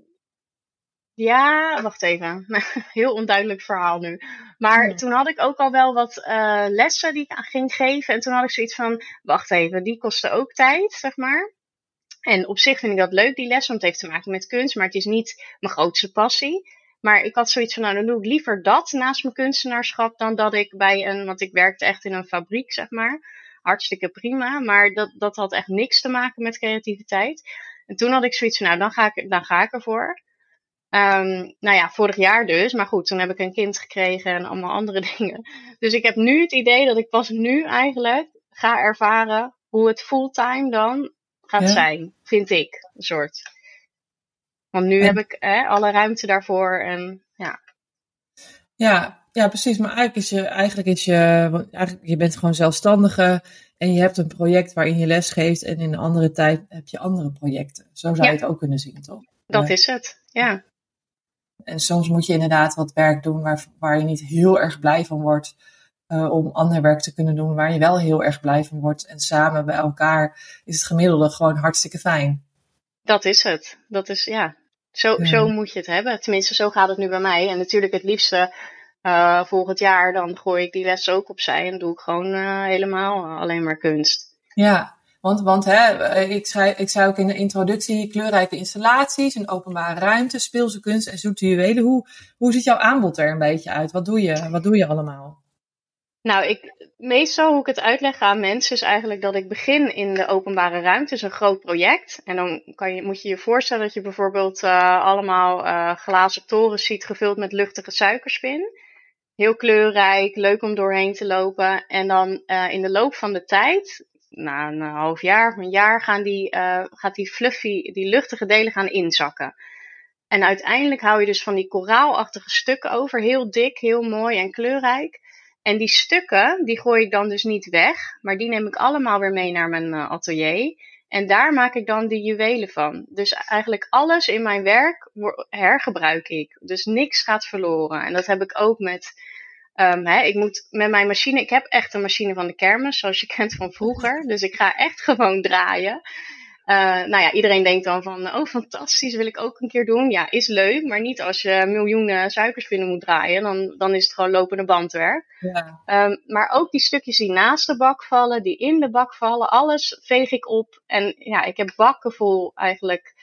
Ja, wacht even. Heel onduidelijk verhaal nu. Maar toen had ik ook al wel wat uh, lessen die ik ging geven. En toen had ik zoiets van: wacht even, die kosten ook tijd, zeg maar. En op zich vind ik dat leuk, die les, want het heeft te maken met kunst. Maar het is niet mijn grootste passie. Maar ik had zoiets van, nou dan doe ik liever dat naast mijn kunstenaarschap dan dat ik bij een, want ik werkte echt in een fabriek, zeg maar. Hartstikke prima, maar dat, dat had echt niks te maken met creativiteit. En toen had ik zoiets van, nou dan ga ik, dan ga ik ervoor. Um, nou ja, vorig jaar dus. Maar goed, toen heb ik een kind gekregen en allemaal andere dingen. Dus ik heb nu het idee dat ik pas nu eigenlijk ga ervaren hoe het fulltime dan gaat zijn, vind ik. Een soort. Want nu heb ik hè, alle ruimte daarvoor en ja. Ja, ja, precies. Maar eigenlijk is je, eigenlijk is je, want eigenlijk, je bent gewoon zelfstandige en je hebt een project waarin je les geeft en in een andere tijd heb je andere projecten. Zo zou je het ook kunnen zien, toch? Dat is het, ja. En soms moet je inderdaad wat werk doen waar, waar je niet heel erg blij van wordt. Uh, om ander werk te kunnen doen waar je wel heel erg blij van wordt. En samen bij elkaar is het gemiddelde gewoon hartstikke fijn. Dat is het. Dat is, ja. Zo, zo moet je het hebben. Tenminste, zo gaat het nu bij mij. En natuurlijk het liefste uh, volgend jaar, dan gooi ik die les ook opzij en doe ik gewoon uh, helemaal alleen maar kunst. Ja, want, want hè, ik, zei, ik zei ook in de introductie, kleurrijke installaties, een openbare ruimte, speelse kunst en zoete juwelen. Hoe, hoe ziet jouw aanbod er een beetje uit? Wat doe je, wat doe je allemaal? Nou, ik, meestal hoe ik het uitleg aan mensen is eigenlijk dat ik begin in de openbare ruimte. is een groot project. En dan kan je, moet je je voorstellen dat je bijvoorbeeld uh, allemaal uh, glazen torens ziet gevuld met luchtige suikerspin. Heel kleurrijk, leuk om doorheen te lopen. En dan uh, in de loop van de tijd, na een half jaar of een jaar, gaan die, gaat die fluffy, die luchtige delen gaan inzakken. En uiteindelijk hou je dus van die koraalachtige stukken over. Heel dik, heel mooi en kleurrijk. En die stukken, die gooi ik dan dus niet weg, maar die neem ik allemaal weer mee naar mijn uh, atelier. En daar maak ik dan de juwelen van. Dus eigenlijk alles in mijn werk hergebruik ik. Dus niks gaat verloren. En dat heb ik ook met. Um, hè, ik moet met mijn machine. Ik heb echt een machine van de kermis, zoals je kent van vroeger. Dus ik ga echt gewoon draaien. Uh, nou ja, iedereen denkt dan van, oh fantastisch, wil ik ook een keer doen. Ja, is leuk, maar niet als je miljoenen suikerspinnen moet draaien. Dan, dan is het gewoon lopende bandwerk. Ja. Um, maar ook die stukjes die naast de bak vallen, die in de bak vallen, alles veeg ik op. En ja, ik heb bakken vol eigenlijk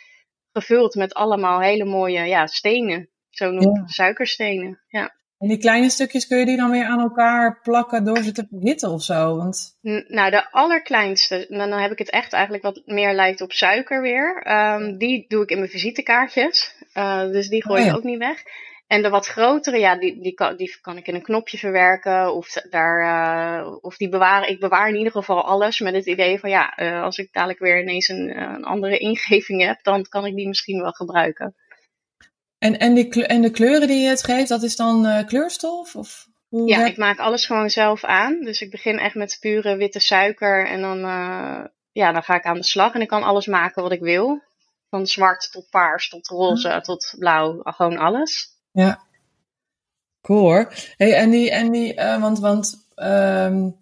gevuld met allemaal hele mooie ja, stenen. Zo noem ik suikerstenen. Ja. En die kleine stukjes kun je die dan weer aan elkaar plakken door ze te verhitten of zo? Want... Nou, de allerkleinste, dan heb ik het echt eigenlijk wat meer lijkt op suiker weer. Um, die doe ik in mijn visitekaartjes. Uh, dus die gooi je oh ook niet weg. En de wat grotere, ja, die, die, kan, die kan ik in een knopje verwerken. Of, daar, uh, of die bewaren. Ik bewaar in ieder geval alles met het idee van ja, uh, als ik dadelijk weer ineens een, een andere ingeving heb, dan kan ik die misschien wel gebruiken. En, en, die, en de kleuren die je het geeft, dat is dan uh, kleurstof? Of hoe ja, ik maak alles gewoon zelf aan. Dus ik begin echt met pure witte suiker en dan, uh, ja, dan ga ik aan de slag. En ik kan alles maken wat ik wil. Van zwart tot paars, tot roze, ah. tot blauw, gewoon alles. Ja. Cool hoor. Hey, en die, en die uh, want, want um,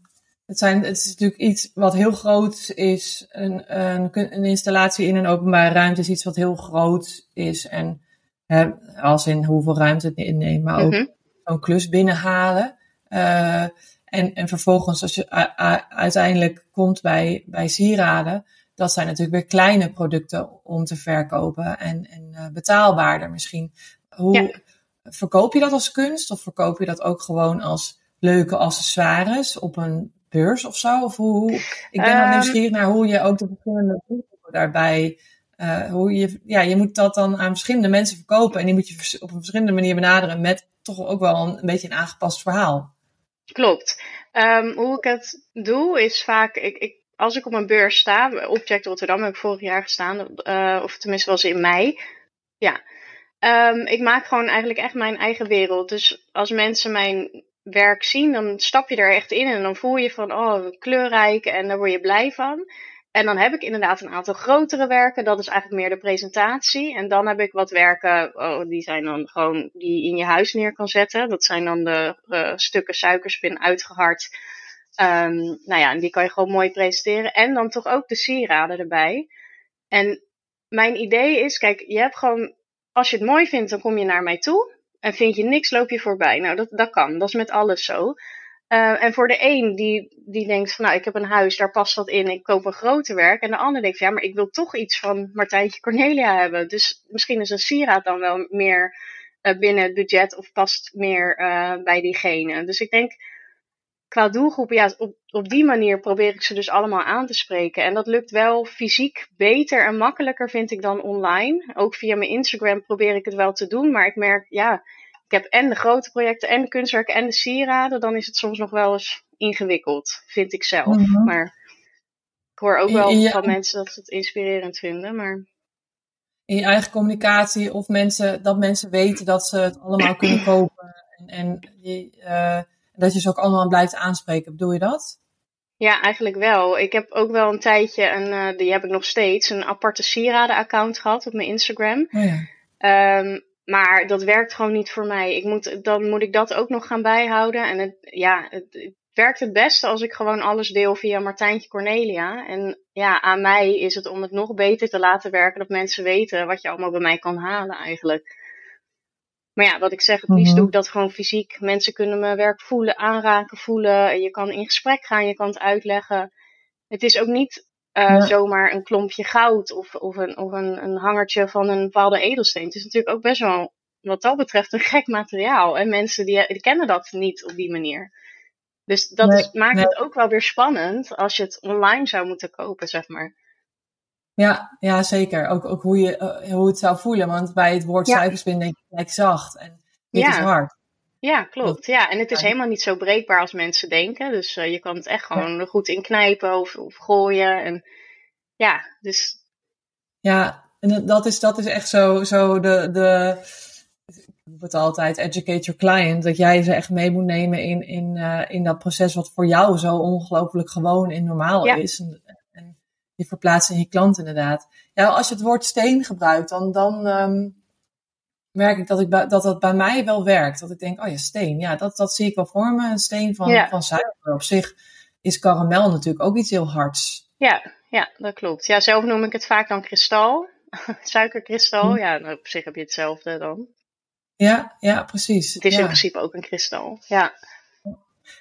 het, zijn, het is natuurlijk iets wat heel groot is. Een, een, een installatie in een openbare ruimte is iets wat heel groot is. En als in hoeveel ruimte het inneemt, maar ook mm zo'n klus binnenhalen. Uh, en, en vervolgens, als je uiteindelijk komt bij, bij sieraden, dat zijn natuurlijk weer kleine producten om te verkopen en, en uh, betaalbaarder misschien. Hoe verkoop je dat als kunst of verkoop je dat ook gewoon als leuke accessoires op een beurs of zo? Of hoe, ik ben um, nieuwsgierig naar hoe je ook de verschillende daarbij uh, hoe je, ja, je moet dat dan aan verschillende mensen verkopen. En die moet je op een verschillende manier benaderen met toch ook wel een, beetje een aangepast verhaal. Klopt. Um, hoe ik het doe is vaak, ik, ik, als ik op een beurs sta, Object Rotterdam heb ik vorig jaar gestaan, uh, of tenminste was in mei. Ja. Um, ik maak gewoon eigenlijk echt mijn eigen wereld. Dus als mensen mijn werk zien, dan stap je er echt in en dan voel je van, oh, kleurrijk en daar word je blij van. En dan heb ik inderdaad een aantal grotere werken. Dat is eigenlijk meer de presentatie. En dan heb ik wat werken, oh, die zijn dan gewoon die je in je huis neer kan zetten. Dat zijn dan de uh, stukken suikerspin uitgehard. Um, nou ja, en die kan je gewoon mooi presenteren. En dan toch ook de sieraden erbij. En mijn idee is, kijk, je hebt gewoon, als je het mooi vindt, dan kom je naar mij toe. En vind je niks, loop je voorbij. Nou, dat, dat kan. Dat is met alles zo. Uh, en voor de een die, die denkt van nou, ik heb een huis, daar past wat in, ik koop een groter werk. En de ander denkt ja, maar ik wil toch iets van Martijntje Cornelia hebben. Dus misschien is een sieraad dan wel meer uh, binnen het budget of past meer uh, bij diegene. Dus ik denk qua doelgroep, ja, op, op die manier probeer ik ze dus allemaal aan te spreken. En dat lukt wel fysiek beter en makkelijker vind ik dan online. Ook via mijn Instagram probeer ik het wel te doen, maar ik merk ja heb en de grote projecten en de kunstwerken en de sieraden, dan is het soms nog wel eens ingewikkeld, vind ik zelf. Mhm. Maar ik hoor ook wel van mensen dat ze het inspirerend vinden. Maar... In je eigen communicatie of mensen, dat mensen weten dat ze het allemaal kunnen kopen. En, en uh, dat je ze ook allemaal blijft aanspreken. Bedoel je dat? Ja, eigenlijk wel. Ik heb ook wel een tijdje, en uh, die heb ik nog steeds, een aparte sieraden-account gehad op mijn Instagram. Oh ja. Um, maar dat werkt gewoon niet voor mij. Ik moet, dan moet ik dat ook nog gaan bijhouden. En het, ja, het, het werkt het beste als ik gewoon alles deel via Martijntje Cornelia. En ja, aan mij is het om het nog beter te laten werken. Dat mensen weten wat je allemaal bij mij kan halen eigenlijk. Maar ja, wat ik zeg, het liefst mhm. doe ik dat gewoon fysiek. Mensen kunnen mijn werk voelen, aanraken, voelen. En je kan in gesprek gaan, je kan het uitleggen. Het is ook niet uh, zomaar een klompje goud of, of, een, of een, een hangertje van een bepaalde edelsteen. Het is natuurlijk ook best wel, wat dat betreft, een gek materiaal. En mensen die, die kennen dat niet op die manier. Dus dat is, maakt het ook wel weer spannend als je het online zou moeten kopen, zeg maar. Ja, ja zeker. Ook, ook hoe, je, uh, hoe het zou voelen. Want bij het woord ja. suikerspin denk je gelijk zacht. En dit ja. is hard. Ja, klopt. Ja, en het is helemaal niet zo breekbaar als mensen denken. Dus uh, je kan het echt gewoon er goed in knijpen of, of gooien. En ja, dus. Ja, en dat is, dat is echt zo, zo de, de, ik noem het altijd, educate your client. Dat jij ze echt mee moet nemen in, in, uh, in dat proces wat voor jou zo ongelooflijk gewoon en normaal ja. is. En, en je verplaatst in je klant inderdaad. Ja, als je het woord steen gebruikt, dan, dan um, merk ik dat, ik dat dat bij mij wel werkt. Dat ik denk, oh ja, steen. Ja, dat, dat zie ik wel voor me. Een steen van, ja. van suiker. Op zich is karamel natuurlijk ook iets heel hards. Ja, ja, dat klopt. Ja, zelf noem ik het vaak dan kristal. Suikerkristal. Hm. Ja, nou, op zich heb je hetzelfde dan. Ja, ja, precies. Het is ja. in principe ook een kristal. Ja.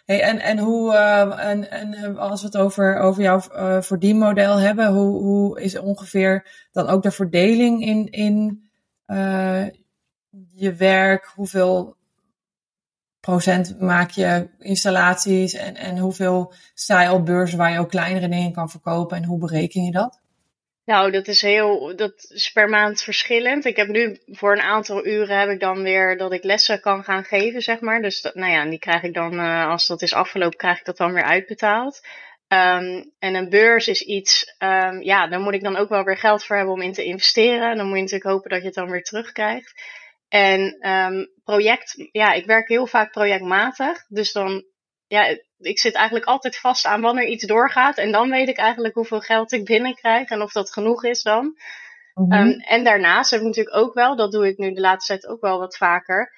Hey, en, en, hoe, uh, en, en als we het over, over jouw uh, verdienmodel hebben, hoe, hoe is ongeveer dan ook de verdeling in, in uh, je werk? Hoeveel procent maak je installaties en, en hoeveel sta je op beurzen waar je ook kleinere dingen kan verkopen en hoe bereken je dat? Nou, dat is heel, dat per maand verschillend. Ik heb nu voor een aantal uren heb ik dan weer dat ik lessen kan gaan geven, zeg maar. Dus dat, nou ja, die krijg ik dan, uh, als dat is afgelopen, krijg ik dat dan weer uitbetaald. Um, en een beurs is iets, um, ja, daar moet ik dan ook wel weer geld voor hebben om in te investeren. Dan moet je natuurlijk hopen dat je het dan weer terugkrijgt. En um, project, ja, ik werk heel vaak projectmatig. Dus dan, ja, ik zit eigenlijk altijd vast aan wanneer iets doorgaat. En dan weet ik eigenlijk hoeveel geld ik binnenkrijg en of dat genoeg is dan. Mm-hmm. Um, en daarnaast heb ik natuurlijk ook wel, dat doe ik nu de laatste tijd ook wel wat vaker.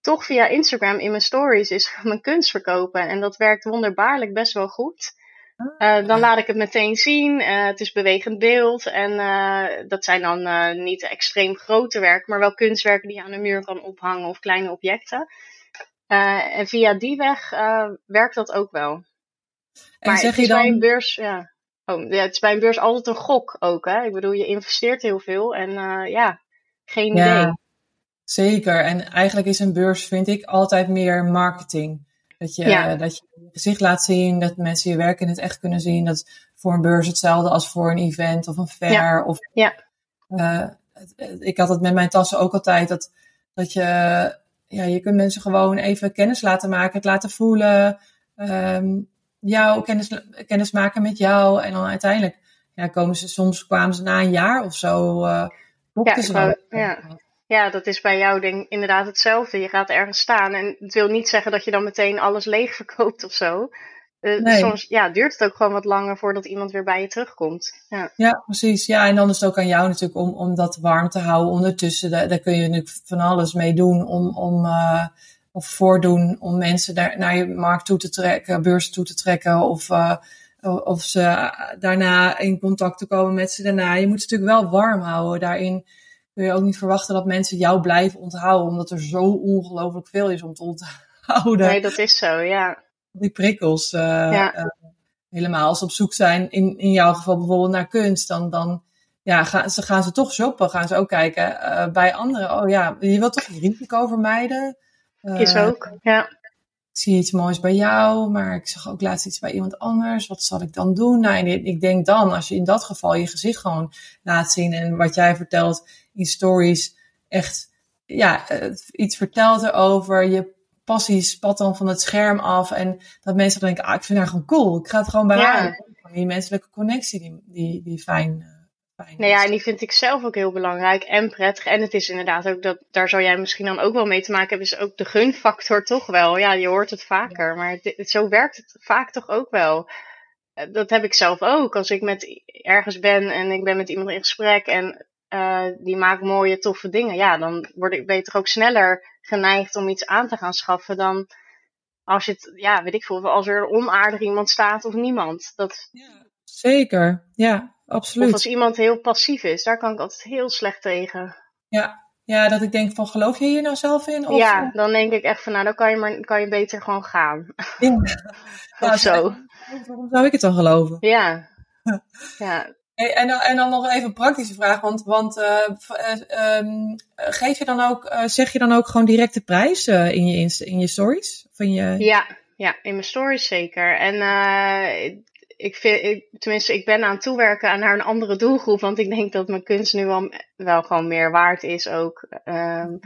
Toch via Instagram in mijn stories is mijn kunst verkopen. En dat werkt wonderbaarlijk best wel goed. Uh, dan laat ik het meteen zien. Uh, het is bewegend beeld. En uh, dat zijn dan niet extreem grote werken, maar wel kunstwerken die je aan de muur kan ophangen of kleine objecten. en via die weg werkt dat ook wel. En maar zeg het is je dan... bij een beurs, ja. Oh, ja, het is bij een beurs altijd een gok ook. Hè? Ik bedoel, je investeert heel veel en ja, geen ja, idee. Zeker. En eigenlijk is een beurs, vind ik, altijd meer marketing. Dat je, Ja. dat je je gezicht laat zien, dat mensen je werk in het echt kunnen zien. Dat is voor een beurs hetzelfde als voor een event of een fair. Of, Ja. eh, ik had het met mijn tassen ook altijd, dat, dat je, ja, je kunt mensen gewoon even kennis laten maken, het laten voelen. ehm, jou kennis, kennis maken met jou. En dan uiteindelijk ja, komen ze, soms kwamen ze na een jaar of zo, klopten Ja, ik wou- ja. Ja, dat is bij jou denk inderdaad hetzelfde. Je gaat ergens staan en het wil niet zeggen dat je dan meteen alles leeg verkoopt of zo. Eh, Nee. Soms ja, duurt het ook gewoon wat langer voordat iemand weer bij je terugkomt. Ja, Ja, precies. Ja, en dan is het ook aan jou natuurlijk om, om dat warm te houden ondertussen. Daar, daar kun je natuurlijk van alles mee doen om, om eh, of voordoen om mensen daar naar je markt toe te trekken, beurs toe te trekken of, eh, of ze daarna in contact te komen met ze daarna. Je moet het natuurlijk wel warm houden. Daarin kun je ook niet verwachten dat mensen jou blijven onthouden, omdat er zo ongelooflijk veel is om te onthouden nee, dat is zo, ja. die prikkels. eh, Ja. eh, helemaal als ze op zoek zijn, in, in jouw geval bijvoorbeeld naar kunst, dan, dan ja, gaan, ze, gaan ze toch shoppen. Gaan ze ook kijken eh, bij anderen. Oh ja, je wilt toch je risico vermijden? Is ook, ja. Ik zie iets moois bij jou, maar ik zag ook laatst iets bij iemand anders. Wat zal ik dan doen? Nou, ik denk dan, als je in dat geval je gezicht gewoon laat zien en wat jij vertelt in stories echt ja, eh, iets vertelt erover, je passie spat dan van het scherm af en dat mensen dan denken, ah, ik vind haar gewoon cool. Ik ga het gewoon bij Ja. haar. Die menselijke connectie die, die, die fijn, eh, fijn Nou ja, en die vind ik zelf ook heel belangrijk en prettig. En het is inderdaad ook dat, daar zou jij misschien dan ook wel mee te maken hebben, is ook de gunfactor toch wel. Ja, je hoort het vaker, maar zo werkt het vaak toch ook wel. Eh, Dat heb ik zelf ook. Als ik met ergens ben en ik ben met iemand in gesprek en eh, die maakt mooie, toffe dingen, ja, dan word ik, toch ook sneller geneigd om iets aan te gaan schaffen dan als je het, ja, weet ik veel, als er onaardig iemand staat of niemand. Dat, Zeker, ja, of absoluut. als iemand heel passief is, daar kan ik altijd heel slecht tegen. Ja. ja, dat ik denk van, geloof je hier nou zelf in? Of, ja, dan denk ik echt van, nou, dan kan je, maar, kan je beter gewoon gaan. Ja. of zo. Waarom zou ik het dan geloven? Ja. Ja. Hey, en, dan, en dan nog even een praktische vraag, want, want eh, eh, ehm, geef je dan ook, eh, zeg je dan ook gewoon direct de prijs eh, in, je, in je stories? Of in je... ja. ja, in mijn stories zeker. En uh, ik vind, ik, tenminste, ik ben aan het toewerken naar een andere doelgroep. Want ik denk dat mijn kunst nu wel, wel gewoon meer waard is ook. Um,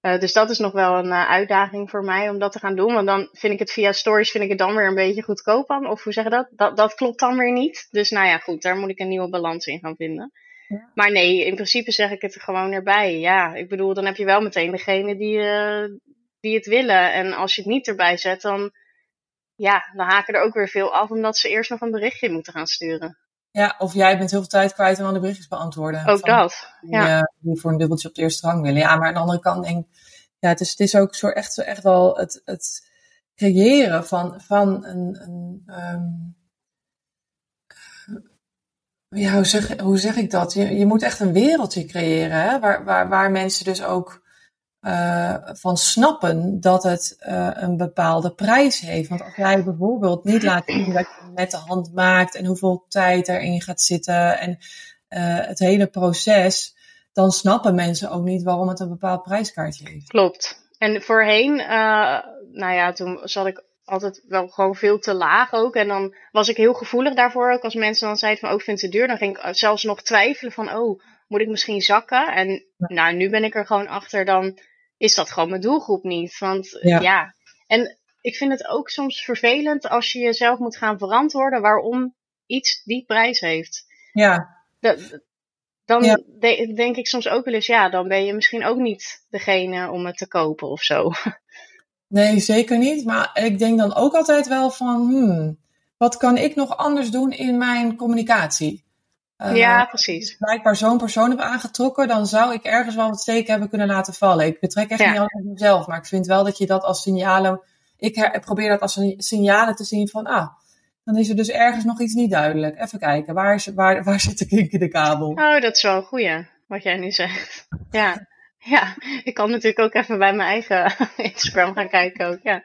uh, dus dat is nog wel een uh, uitdaging voor mij om dat te gaan doen. Want dan vind ik het via stories vind ik het dan weer een beetje goedkoop aan. Of hoe zeg je dat? dat? Dat klopt dan weer niet. Dus nou ja, goed, daar moet ik een nieuwe balans in gaan vinden. Ja. Maar nee, in principe zeg ik het er gewoon erbij. Ja, ik bedoel, dan heb je wel meteen degene die, uh, die het willen. En als je het niet erbij zet, dan, ja, dan haken er ook weer veel af. Omdat ze eerst nog een berichtje moeten gaan sturen. Ja, of jij bent heel veel tijd kwijt om al de berichtjes beantwoorden. Ook van, dat, ja. Die, die, voor een dubbeltje op de eerste rang willen. Ja, maar aan de andere kant denk ik, ja, het is, het is ook zo echt, echt wel het, het creëren van, van een, een um, ja, hoe zeg, hoe zeg ik dat? Je, je moet echt een wereldje creëren, hè? Waar, waar, waar mensen dus ook uh, van snappen dat het uh, een bepaalde prijs heeft. Want als jij bijvoorbeeld niet laat zien wat je met de hand maakt en hoeveel tijd erin gaat zitten en uh, het hele proces, dan snappen mensen ook niet waarom het een bepaald prijskaartje heeft. Klopt. En voorheen, nou ja, toen zat ik altijd wel gewoon veel te laag ook. En dan was ik heel gevoelig daarvoor ook. Als mensen dan zeiden van, oh, ik vind het duur. Dan ging ik zelfs nog twijfelen van, oh, moet ik misschien zakken? En nou, nu ben ik er gewoon achter, dan is dat gewoon mijn doelgroep niet. Want ja. ja. En ik vind het ook soms vervelend als je jezelf moet gaan verantwoorden waarom iets die prijs heeft. Ja. Dan ja. de, denk ik soms ook wel eens, ja, dan ben je misschien ook niet degene om het te kopen of zo. Nee, zeker niet. Maar ik denk dan ook altijd wel van, hmm, wat kan ik nog anders doen in mijn communicatie? Uh, ja, precies. Als ik blijkbaar zo'n persoon heb aangetrokken, dan zou ik ergens wel wat steken hebben kunnen laten vallen. Ik betrek echt ja. niet altijd mezelf, maar ik vind wel dat je dat als signalen. Ik probeer dat als signalen te zien van, ah, dan is er dus ergens nog iets niet duidelijk. Even kijken, waar, is, waar, waar zit de kink in de kabel? Oh, dat is wel een goeie, wat jij nu zegt. Ja. Ja, ik kan natuurlijk ook even bij mijn eigen Instagram gaan kijken ook, ja.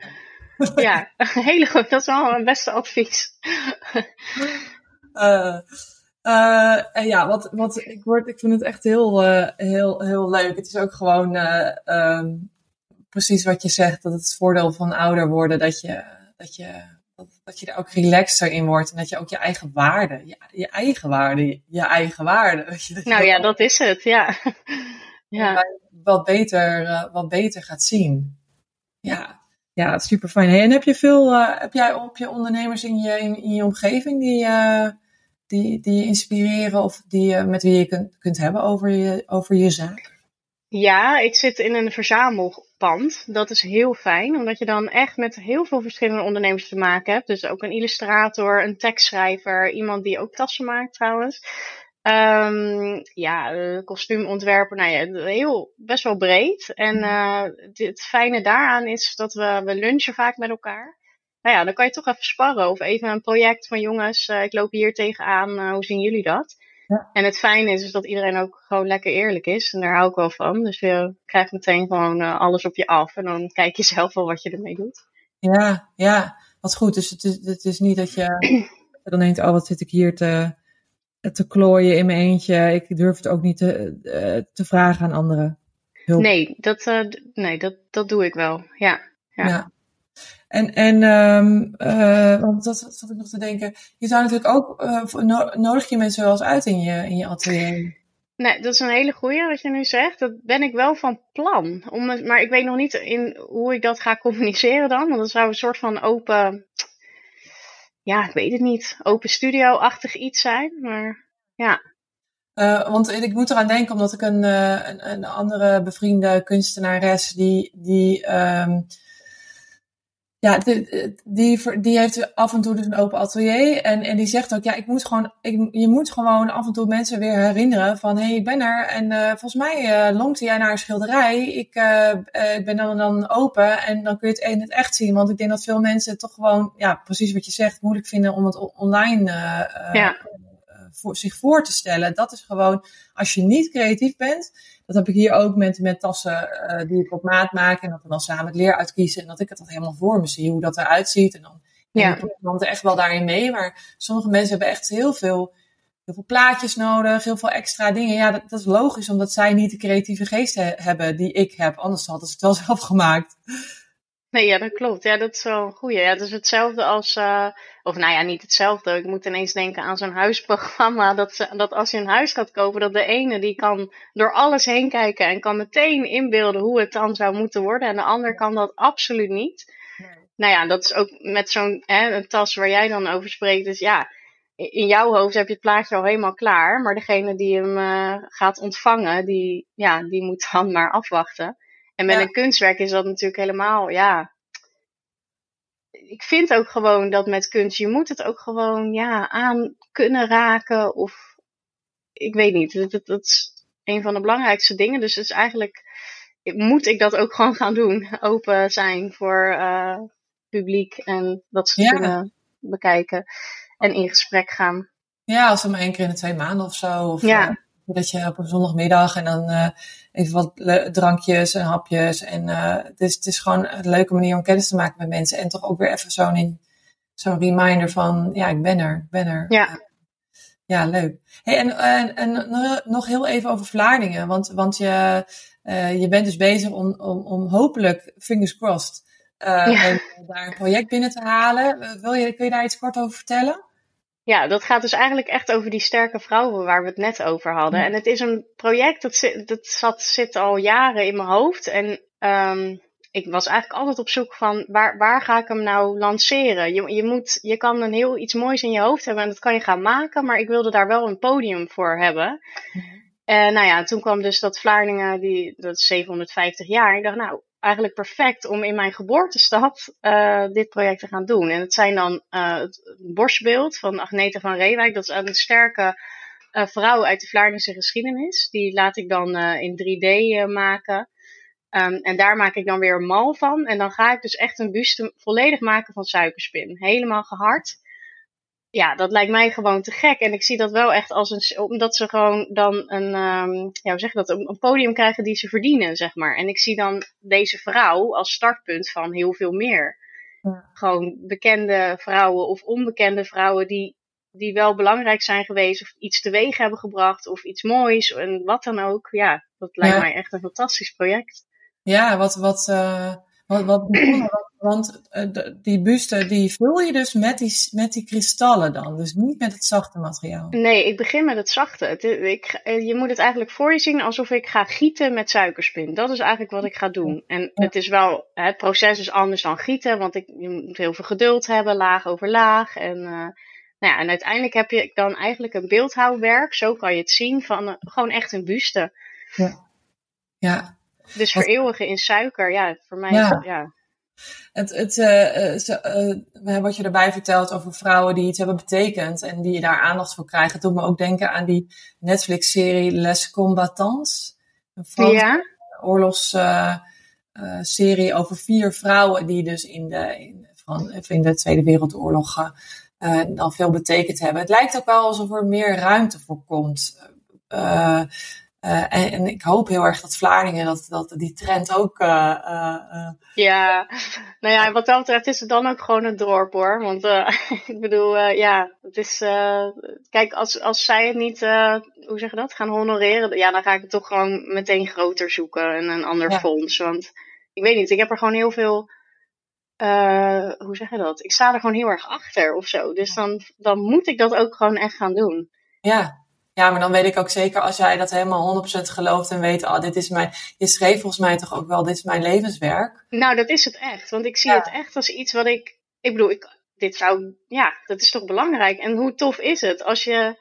Ja, hele goed. Dat is wel mijn beste advies. uh, uh, ja, wat, wat ik, word, ik vind het echt heel, uh, heel, heel leuk. Het is ook gewoon um, precies wat je zegt. Dat het voordeel van ouder worden, dat je, dat je, dat, dat je er ook relaxter in wordt. En dat je ook je eigen waarde, je, je eigen waarde, je eigen waarde. Weet je, dat nou ja, dat is het, ja. ja wat beter, wat beter gaat zien. Ja, ja super fijn. Hey, en heb je veel, heb jij op je ondernemers in je, in, in je omgeving die, die, die je inspireren of die, met wie je kunt, kunt hebben over je, over je zaak? Ja, ik zit in een verzamelpand. Dat is heel fijn, omdat je dan echt met heel veel verschillende ondernemers te maken hebt. Dus ook een illustrator, een tekstschrijver, iemand die ook tassen maakt trouwens. Um, ja, uh, kostuumontwerper, nou ja, heel, best wel breed. En uh, het fijne daaraan is dat we, we lunchen vaak met elkaar. Nou ja, dan kan je toch even sparren of even een project van jongens, uh, ik loop hier tegenaan, hoe zien jullie dat? Ja. En het fijne is, is dat iedereen ook gewoon lekker eerlijk is. En daar hou ik wel van. Dus je krijgt meteen gewoon alles op je af. En dan kijk je zelf wel wat je ermee doet. Ja, ja. Wat goed. Dus het is, het is niet dat je dan denkt, oh wat zit ik hier te te klooien in mijn eentje. Ik durf het ook niet te, te vragen aan anderen. Hulp. Nee, dat, nee dat, dat doe ik wel. Ja. ja. ja. En, en um, uh, want dat zat ik nog te denken. Je zou natuurlijk ook, no nodig je mensen wel eens uit in je, in je atelier? Nee, dat is een hele goeie wat je nu zegt. Dat ben ik wel van plan. Om, maar ik weet nog niet in hoe ik dat ga communiceren dan. Want dat zou een soort van open ja, ik weet het niet, open studio-achtig iets zijn. Maar ja. Uh, want ik moet eraan denken, omdat ik een, een, een, andere bevriende kunstenares die, die um, ja, die, die, die heeft af en toe dus een open atelier. En, en die zegt ook, ja, ik moet gewoon, ik, je moet gewoon af en toe mensen weer herinneren van, hé, hey, ik ben er. En uh, volgens mij uh, longte jij naar een schilderij. Ik, uh, ik ben dan, dan open en dan kun je het in het echt zien. Want ik denk dat veel mensen toch gewoon, ja, precies wat je zegt, moeilijk vinden om het online ja. voor, zich voor te stellen. Dat is gewoon, als je niet creatief bent, dat heb ik hier ook met, met tassen uh, die ik op maat maak. En dat we dan samen het leer uitkiezen. En dat ik het dan helemaal voor me zie, hoe dat eruit ziet. En dan ja. ik echt wel daarin mee. Maar sommige mensen hebben echt heel veel, heel veel plaatjes nodig, heel veel extra dingen. Ja, dat, dat is logisch, omdat zij niet de creatieve geest hebben die ik heb. Anders hadden ze het wel zelf gemaakt. Nee, ja, dat klopt. Ja, dat is wel een goeie. Ja, dat is hetzelfde als, uh, of nou ja, niet hetzelfde. Ik moet ineens denken aan zo'n huisprogramma. Dat, ze, dat als je een huis gaat kopen, dat de ene die kan door alles heen kijken en kan meteen inbeelden hoe het dan zou moeten worden. En de ander kan dat absoluut niet. Nee. Nou ja, dat is ook met zo'n een tas waar jij dan over spreekt. Dus ja, in jouw hoofd heb je het plaatje al helemaal klaar. Maar degene die hem uh, gaat ontvangen, die, ja, die moet dan maar afwachten. En met een kunstwerk is dat natuurlijk helemaal, ja. Ik vind ook gewoon dat met kunst, je moet het ook gewoon ja, aan kunnen raken. Of ik weet niet, dat, dat, is een van de belangrijkste dingen. Dus het is eigenlijk, moet ik dat ook gewoon gaan doen. Open zijn voor uh, publiek en dat ze ja. kunnen bekijken en in gesprek gaan. Ja, als we maar één keer in de twee maanden of zo. Of, ja. Dat je op een zondagmiddag en dan uh, even wat drankjes en hapjes. En uh, het, is, het is gewoon een leuke manier om kennis te maken met mensen. En toch ook weer even zo'n zo'n reminder van, ja, ik ben er, ik ben er. Ja. Ja, leuk. Hey, en, en, en nog heel even over Vlaardingen. Want, want je, uh, je bent dus bezig om, om, om hopelijk, fingers crossed, uh, ja. daar een project binnen te halen. Wil je, kun je daar iets kort over vertellen? Ja, dat gaat dus eigenlijk echt over die sterke vrouwen waar we het net over hadden. En het is een project dat, zit, dat zat, zit al jaren in mijn hoofd. En um, ik was eigenlijk altijd op zoek van waar, waar ga ik hem nou lanceren? Je, je, moet, je kan een heel iets moois in je hoofd hebben en dat kan je gaan maken, maar ik wilde daar wel een podium voor hebben. En nou ja, toen kwam dus dat Vlaardingen, die, dat is 750 jaar. Ik dacht, nou, eigenlijk perfect om in mijn geboortestad uh, dit project te gaan doen. En het zijn dan uh, het borstbeeld van Agneta van Reewijk. Dat is een sterke uh, vrouw uit de Vlaardingse geschiedenis. Die laat ik dan in 3D maken. Um, en daar maak ik dan weer een mal van. En dan ga ik dus echt een buste volledig maken van suikerspin. Helemaal gehard ja, dat lijkt mij gewoon te gek. En ik zie dat wel echt als een. Omdat ze gewoon dan een. Um, ja, hoe zeg je dat? Een, een, podium krijgen die ze verdienen, zeg maar. En ik zie dan deze vrouw als startpunt van heel veel meer. Ja. Gewoon bekende vrouwen of onbekende vrouwen die, die wel belangrijk zijn geweest. Of iets teweeg hebben gebracht. Of iets moois. En wat dan ook. Ja, dat lijkt ja. mij echt een fantastisch project. Ja, wat. wat uh wat, wat want uh, die buste die vul je dus met die, met die kristallen dan, dus niet met het zachte materiaal. Nee, ik begin met het zachte. Het, ik, eh, je moet het eigenlijk voor je zien alsof ik ga gieten met suikerspin. Dat is eigenlijk wat ik ga doen. En het is wel, het proces is anders dan gieten, want ik, je moet heel veel geduld hebben, laag over laag. En, uh, nou ja, en uiteindelijk heb je dan eigenlijk een beeldhouwwerk, zo kan je het zien, van uh, gewoon echt een buste. Ja. ja. Dus vereeuwigen in suiker, ja, voor mij ja. ja. Het, het, uh, uh, wat je erbij vertelt over vrouwen die iets hebben betekend en die daar aandacht voor krijgen, doet me ook denken aan die Netflix-serie Les Combattants. Een Franse ja. oorlogsserie over vier vrouwen die dus in de, in, van, in de Tweede Wereldoorlog dan veel betekend hebben. Het lijkt ook wel alsof er meer ruimte voor komt. Uh, en, en, ik hoop heel erg dat Vlaardingen dat, dat die trend ook. Uh, uh, ja, nou ja, wat dat betreft is het dan ook gewoon een dorp hoor. Want ik bedoel, ja, het is. kijk, als, als zij het niet, hoe zeg je dat, gaan honoreren, ja, dan ga ik het toch gewoon meteen groter zoeken en een ander ja. fonds. Want ik weet niet, ik heb er gewoon heel veel. hoe zeg je dat? Ik sta er gewoon heel erg achter of zo. Dus dan, dan moet ik dat ook gewoon echt gaan doen. Ja, ja, maar dan weet ik ook zeker als jij dat helemaal 100% gelooft en weet, oh, dit is mijn. Je schreef volgens mij toch ook wel, dit is mijn levenswerk. Nou, dat is het echt. Want ik zie ja. het echt als iets wat ik. Ik bedoel, ik, dit zou. Ja, dat is toch belangrijk. En hoe tof is het als je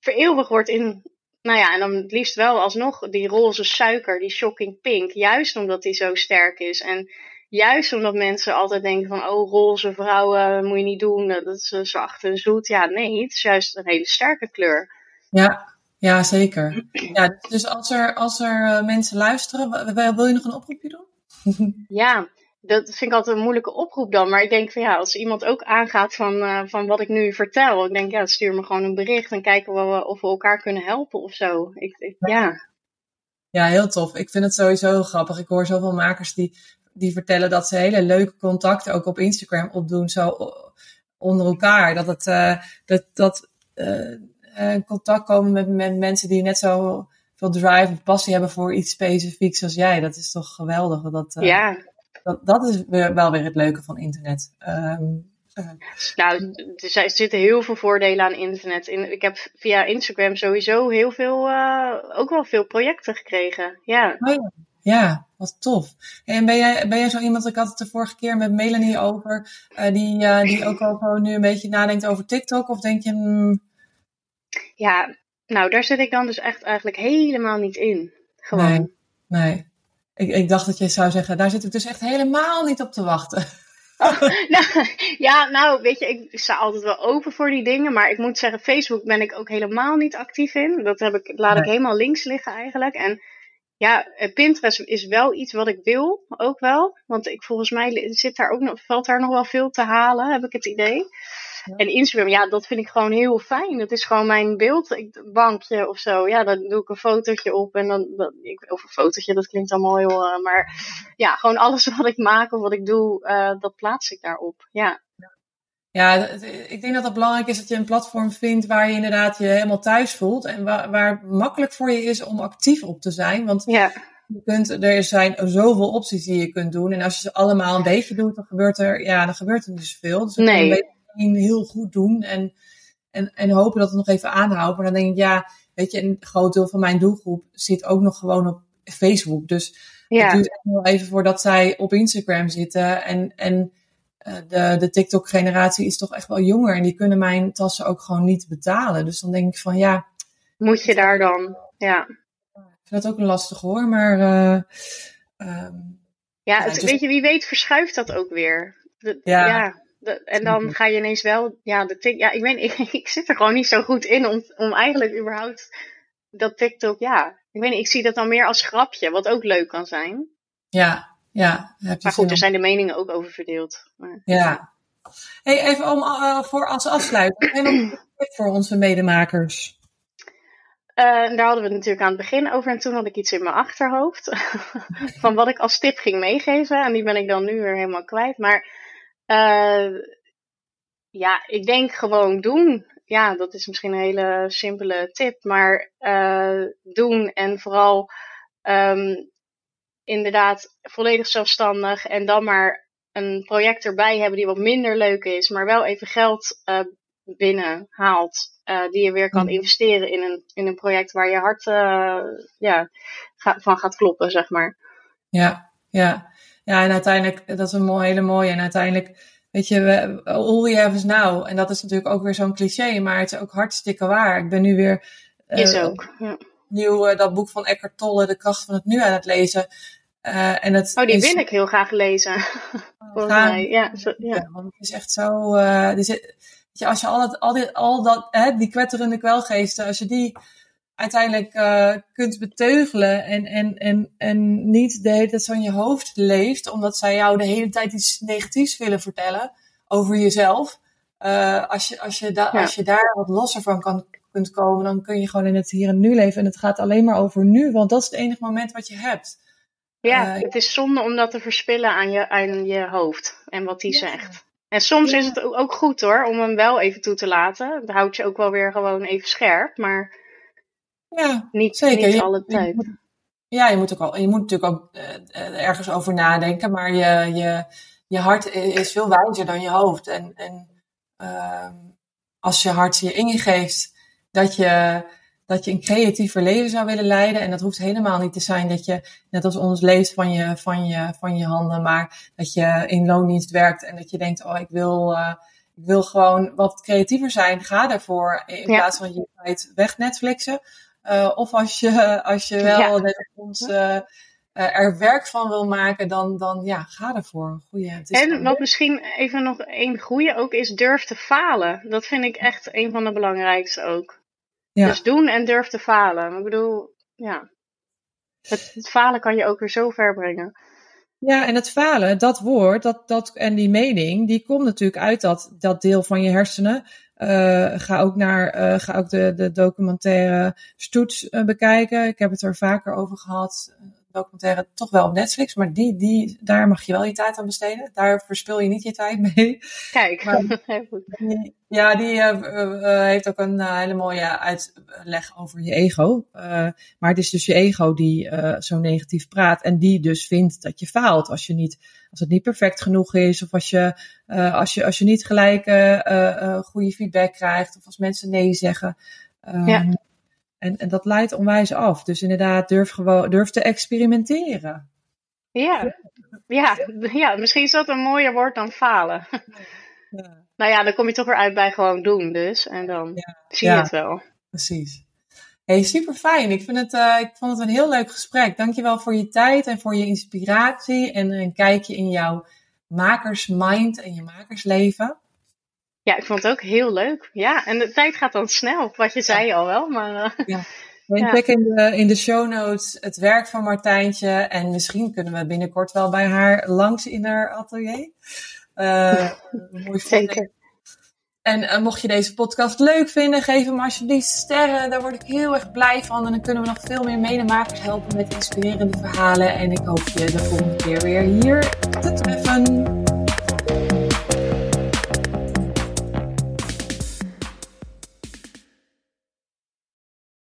vereeuwigd wordt in. Nou ja, en dan het liefst wel alsnog die roze suiker, die shocking pink. Juist omdat die zo sterk is. En juist omdat mensen altijd denken van, oh, roze vrouwen moet je niet doen, dat is zacht en zoet. Ja, nee, het is juist een hele sterke kleur. Ja, ja zeker. Ja, dus als er, als er uh, mensen luisteren, wil je nog een oproepje doen? ja, dat vind ik altijd een moeilijke oproep dan. Maar ik denk van ja, als iemand ook aangaat van, uh, van wat ik nu vertel. Ik denk ja, stuur me gewoon een bericht en kijken we, of we elkaar kunnen helpen of zo. Ik, ik, ja. ja, heel tof. Ik vind het sowieso grappig. Ik hoor zoveel makers die, die vertellen dat ze hele leuke contacten ook op Instagram opdoen. Zo onder elkaar. Dat het, uh, dat, dat uh, in contact komen met, met mensen die net zo veel drive of passie hebben voor iets specifieks als jij. Dat is toch geweldig. Dat, uh, ja, dat, dat is weer, wel weer het leuke van internet. Um, nou, er zitten heel veel voordelen aan internet. Ik heb via Instagram sowieso heel veel, uh, ook wel veel projecten gekregen. Ja. Oh ja. ja. wat tof. En ben jij, ben jij zo iemand, ik had het de vorige keer met Melanie over, uh, die, uh, die ook al gewoon nu een beetje nadenkt over TikTok? Of denk je... Hmm... Ja, nou daar zit ik dan dus echt eigenlijk helemaal niet in. Gewoon. Nee, nee. Ik, ik dacht dat je zou zeggen, daar zit ik dus echt helemaal niet op te wachten. Oh, nou, ja, nou, weet je, ik sta altijd wel open voor die dingen. Maar ik moet zeggen, Facebook ben ik ook helemaal niet actief in. Dat heb ik, laat ik helemaal links liggen eigenlijk. En ja, eh, Pinterest is wel iets wat ik wil, ook wel. Want ik, volgens mij zit daar ook nog, valt daar nog wel veel te halen, heb ik het idee. En Instagram, ja, dat vind ik gewoon heel fijn. Dat is gewoon mijn beeldbankje of zo. Ja, dan doe ik een fotootje op en dan, ik, of een fotootje, dat klinkt allemaal heel, uh, maar ja, gewoon alles wat ik maak of wat ik doe, uh, dat plaats ik daarop. Ja. Ja, ik denk dat het belangrijk is dat je een platform vindt waar je inderdaad je helemaal thuis voelt en waar, waar het makkelijk voor je is om actief op te zijn. Want ja. je kunt, er zijn zoveel opties die je kunt doen. En als je ze allemaal een beetje doet, dan gebeurt er, ja, dan gebeurt er niet zoveel. Dus nee heel goed doen en, en, en hopen dat het nog even aanhoudt. Maar dan denk ik, ja, weet je, een groot deel van mijn doelgroep zit ook nog gewoon op Facebook. Dus ja. het duurt echt wel even voordat zij op Instagram zitten. En, en uh, de, de TikTok-generatie is toch echt wel jonger. En die kunnen mijn tassen ook gewoon niet betalen. Dus dan denk ik van, ja... Moet je daar dan, ja. Ik vind dat ook lastig hoor, maar... Uh, um, ja, het, dus... weet je, wie weet verschuift dat ook weer. De, ja. ja en dan ga je ineens wel, ja, de tik, ja, ik weet, ik, ik zit er gewoon niet zo goed in om, om eigenlijk überhaupt dat TikTok, ja, ik weet niet, ik zie dat dan meer als grapje, wat ook leuk kan zijn. Ja, ja. Maar goed, er zijn de meningen ook over verdeeld. Maar, ja. Hey, even om, uh, voor als afsluiting, en een tip voor onze medemakers? Uh, daar hadden we het natuurlijk aan het begin over. En toen had ik iets in mijn achterhoofd. van wat ik als tip ging meegeven. En die ben ik dan nu weer helemaal kwijt. Maar uh, ja, ik denk gewoon doen. Ja, dat is misschien een hele simpele tip. Maar uh, doen en vooral um, inderdaad volledig zelfstandig. En dan maar een project erbij hebben die wat minder leuk is. Maar wel even geld uh, binnenhaalt. Uh, die je weer kan investeren in een, in een project waar je hart uh, ja, ga, van gaat kloppen, zeg maar. Ja, ja. Ja, en uiteindelijk, dat is een hele mooie. En uiteindelijk, weet je, we, all you have is now. En dat is natuurlijk ook weer zo'n cliché, maar het is ook hartstikke waar. Ik ben nu weer... Uh, is ook, ja. Nieuw, uh, dat boek van Eckhart Tolle, De kracht van het nu aan het lezen. Uh, en het oh, die wil ik heel graag lezen. Volgens mij, ja, zo, ja. ja. Want het is echt zo... Dus, je, als je al dat, al die, al dat hè, die kwetterende kwelgeesten, als je die uiteindelijk uh, kunt beteugelen en, en, en, en niet de hele tijd zo in je hoofd leeft, omdat zij jou de hele tijd iets negatiefs willen vertellen over jezelf. Uh, als, je, als, je da als je daar wat losser van kan, kunt komen, dan kun je gewoon in het hier en nu leven. En het gaat alleen maar over nu, want dat is het enige moment wat je hebt. Ja, uh, het is zonde om dat te verspillen aan je, aan je hoofd en wat die ja. zegt. En soms ja. is het ook goed hoor, om hem wel even toe te laten. Dat houdt je ook wel weer gewoon even scherp, maar ja, niet, zeker. niet alle tijd. ja, je moet, ook al, je moet natuurlijk ook uh, ergens over nadenken, maar je, je, je hart is veel wijzer dan je hoofd. En, en uh, als je hart je ingeeft dat je, dat je een creatiever leven zou willen leiden, en dat hoeft helemaal niet te zijn dat je, net als ons, leest van je, van je, van je handen, maar dat je in loondienst werkt en dat je denkt, oh, ik wil. Uh, ik wil gewoon wat creatiever zijn, ga daarvoor. In plaats van je tijd weg Netflixen. Uh, of als je, als je wel ja. net ons uh, er werk van wil maken, dan, dan ja, ga ervoor. Goeie, het is en wat misschien even nog één goede ook is, durf te falen. Dat vind ik echt een van de belangrijkste ook. Ja. Dus doen en durf te falen. Ik bedoel, ja. Het, het falen kan je ook weer zo ver brengen. Ja, en het falen, dat woord dat, dat, en die mening, die komt natuurlijk uit dat, dat deel van je hersenen uh, ga ook naar, uh, ga ook de, de documentaire Stoets uh, bekijken. Ik heb het er vaker over gehad. Documentaire toch wel op Netflix, maar die, die, daar mag je wel je tijd aan besteden. Daar verspil je niet je tijd mee. Kijk, maar, ja, die heeft ook een hele mooie uitleg over je ego. maar het is dus je ego die zo negatief praat en die dus vindt dat je faalt als je niet als het niet perfect genoeg is, of als je, uh, als je, als je niet gelijk uh, goede feedback krijgt, of als mensen nee zeggen. Um, ja. En, en dat leidt onwijs af. Dus inderdaad, durf, gewoon, durf te experimenteren. Ja. Ja, ja, misschien is dat een mooier woord dan falen. Ja. Nou ja, dan kom je toch weer uit bij gewoon doen dus. En dan zie je het wel. Precies. Hey, super fijn. Ik, vind het, uh, ik vond het een heel leuk gesprek. Dankjewel voor je tijd en voor je inspiratie en een kijkje in jouw makersmind en je makersleven. Ja, ik vond het ook heel leuk. Ja, en de tijd gaat dan snel, wat je zei al wel. Maar, uh, ja. check in de, in de show notes het werk van Martijntje. En misschien kunnen we binnenkort wel bij haar langs in haar atelier. Uh, mooi Zeker. En uh, mocht je deze podcast leuk vinden, geef hem alsjeblieft sterren. Daar word ik heel erg blij van. En dan kunnen we nog veel meer medemakers helpen met inspirerende verhalen. En ik hoop je de volgende keer weer hier te treffen.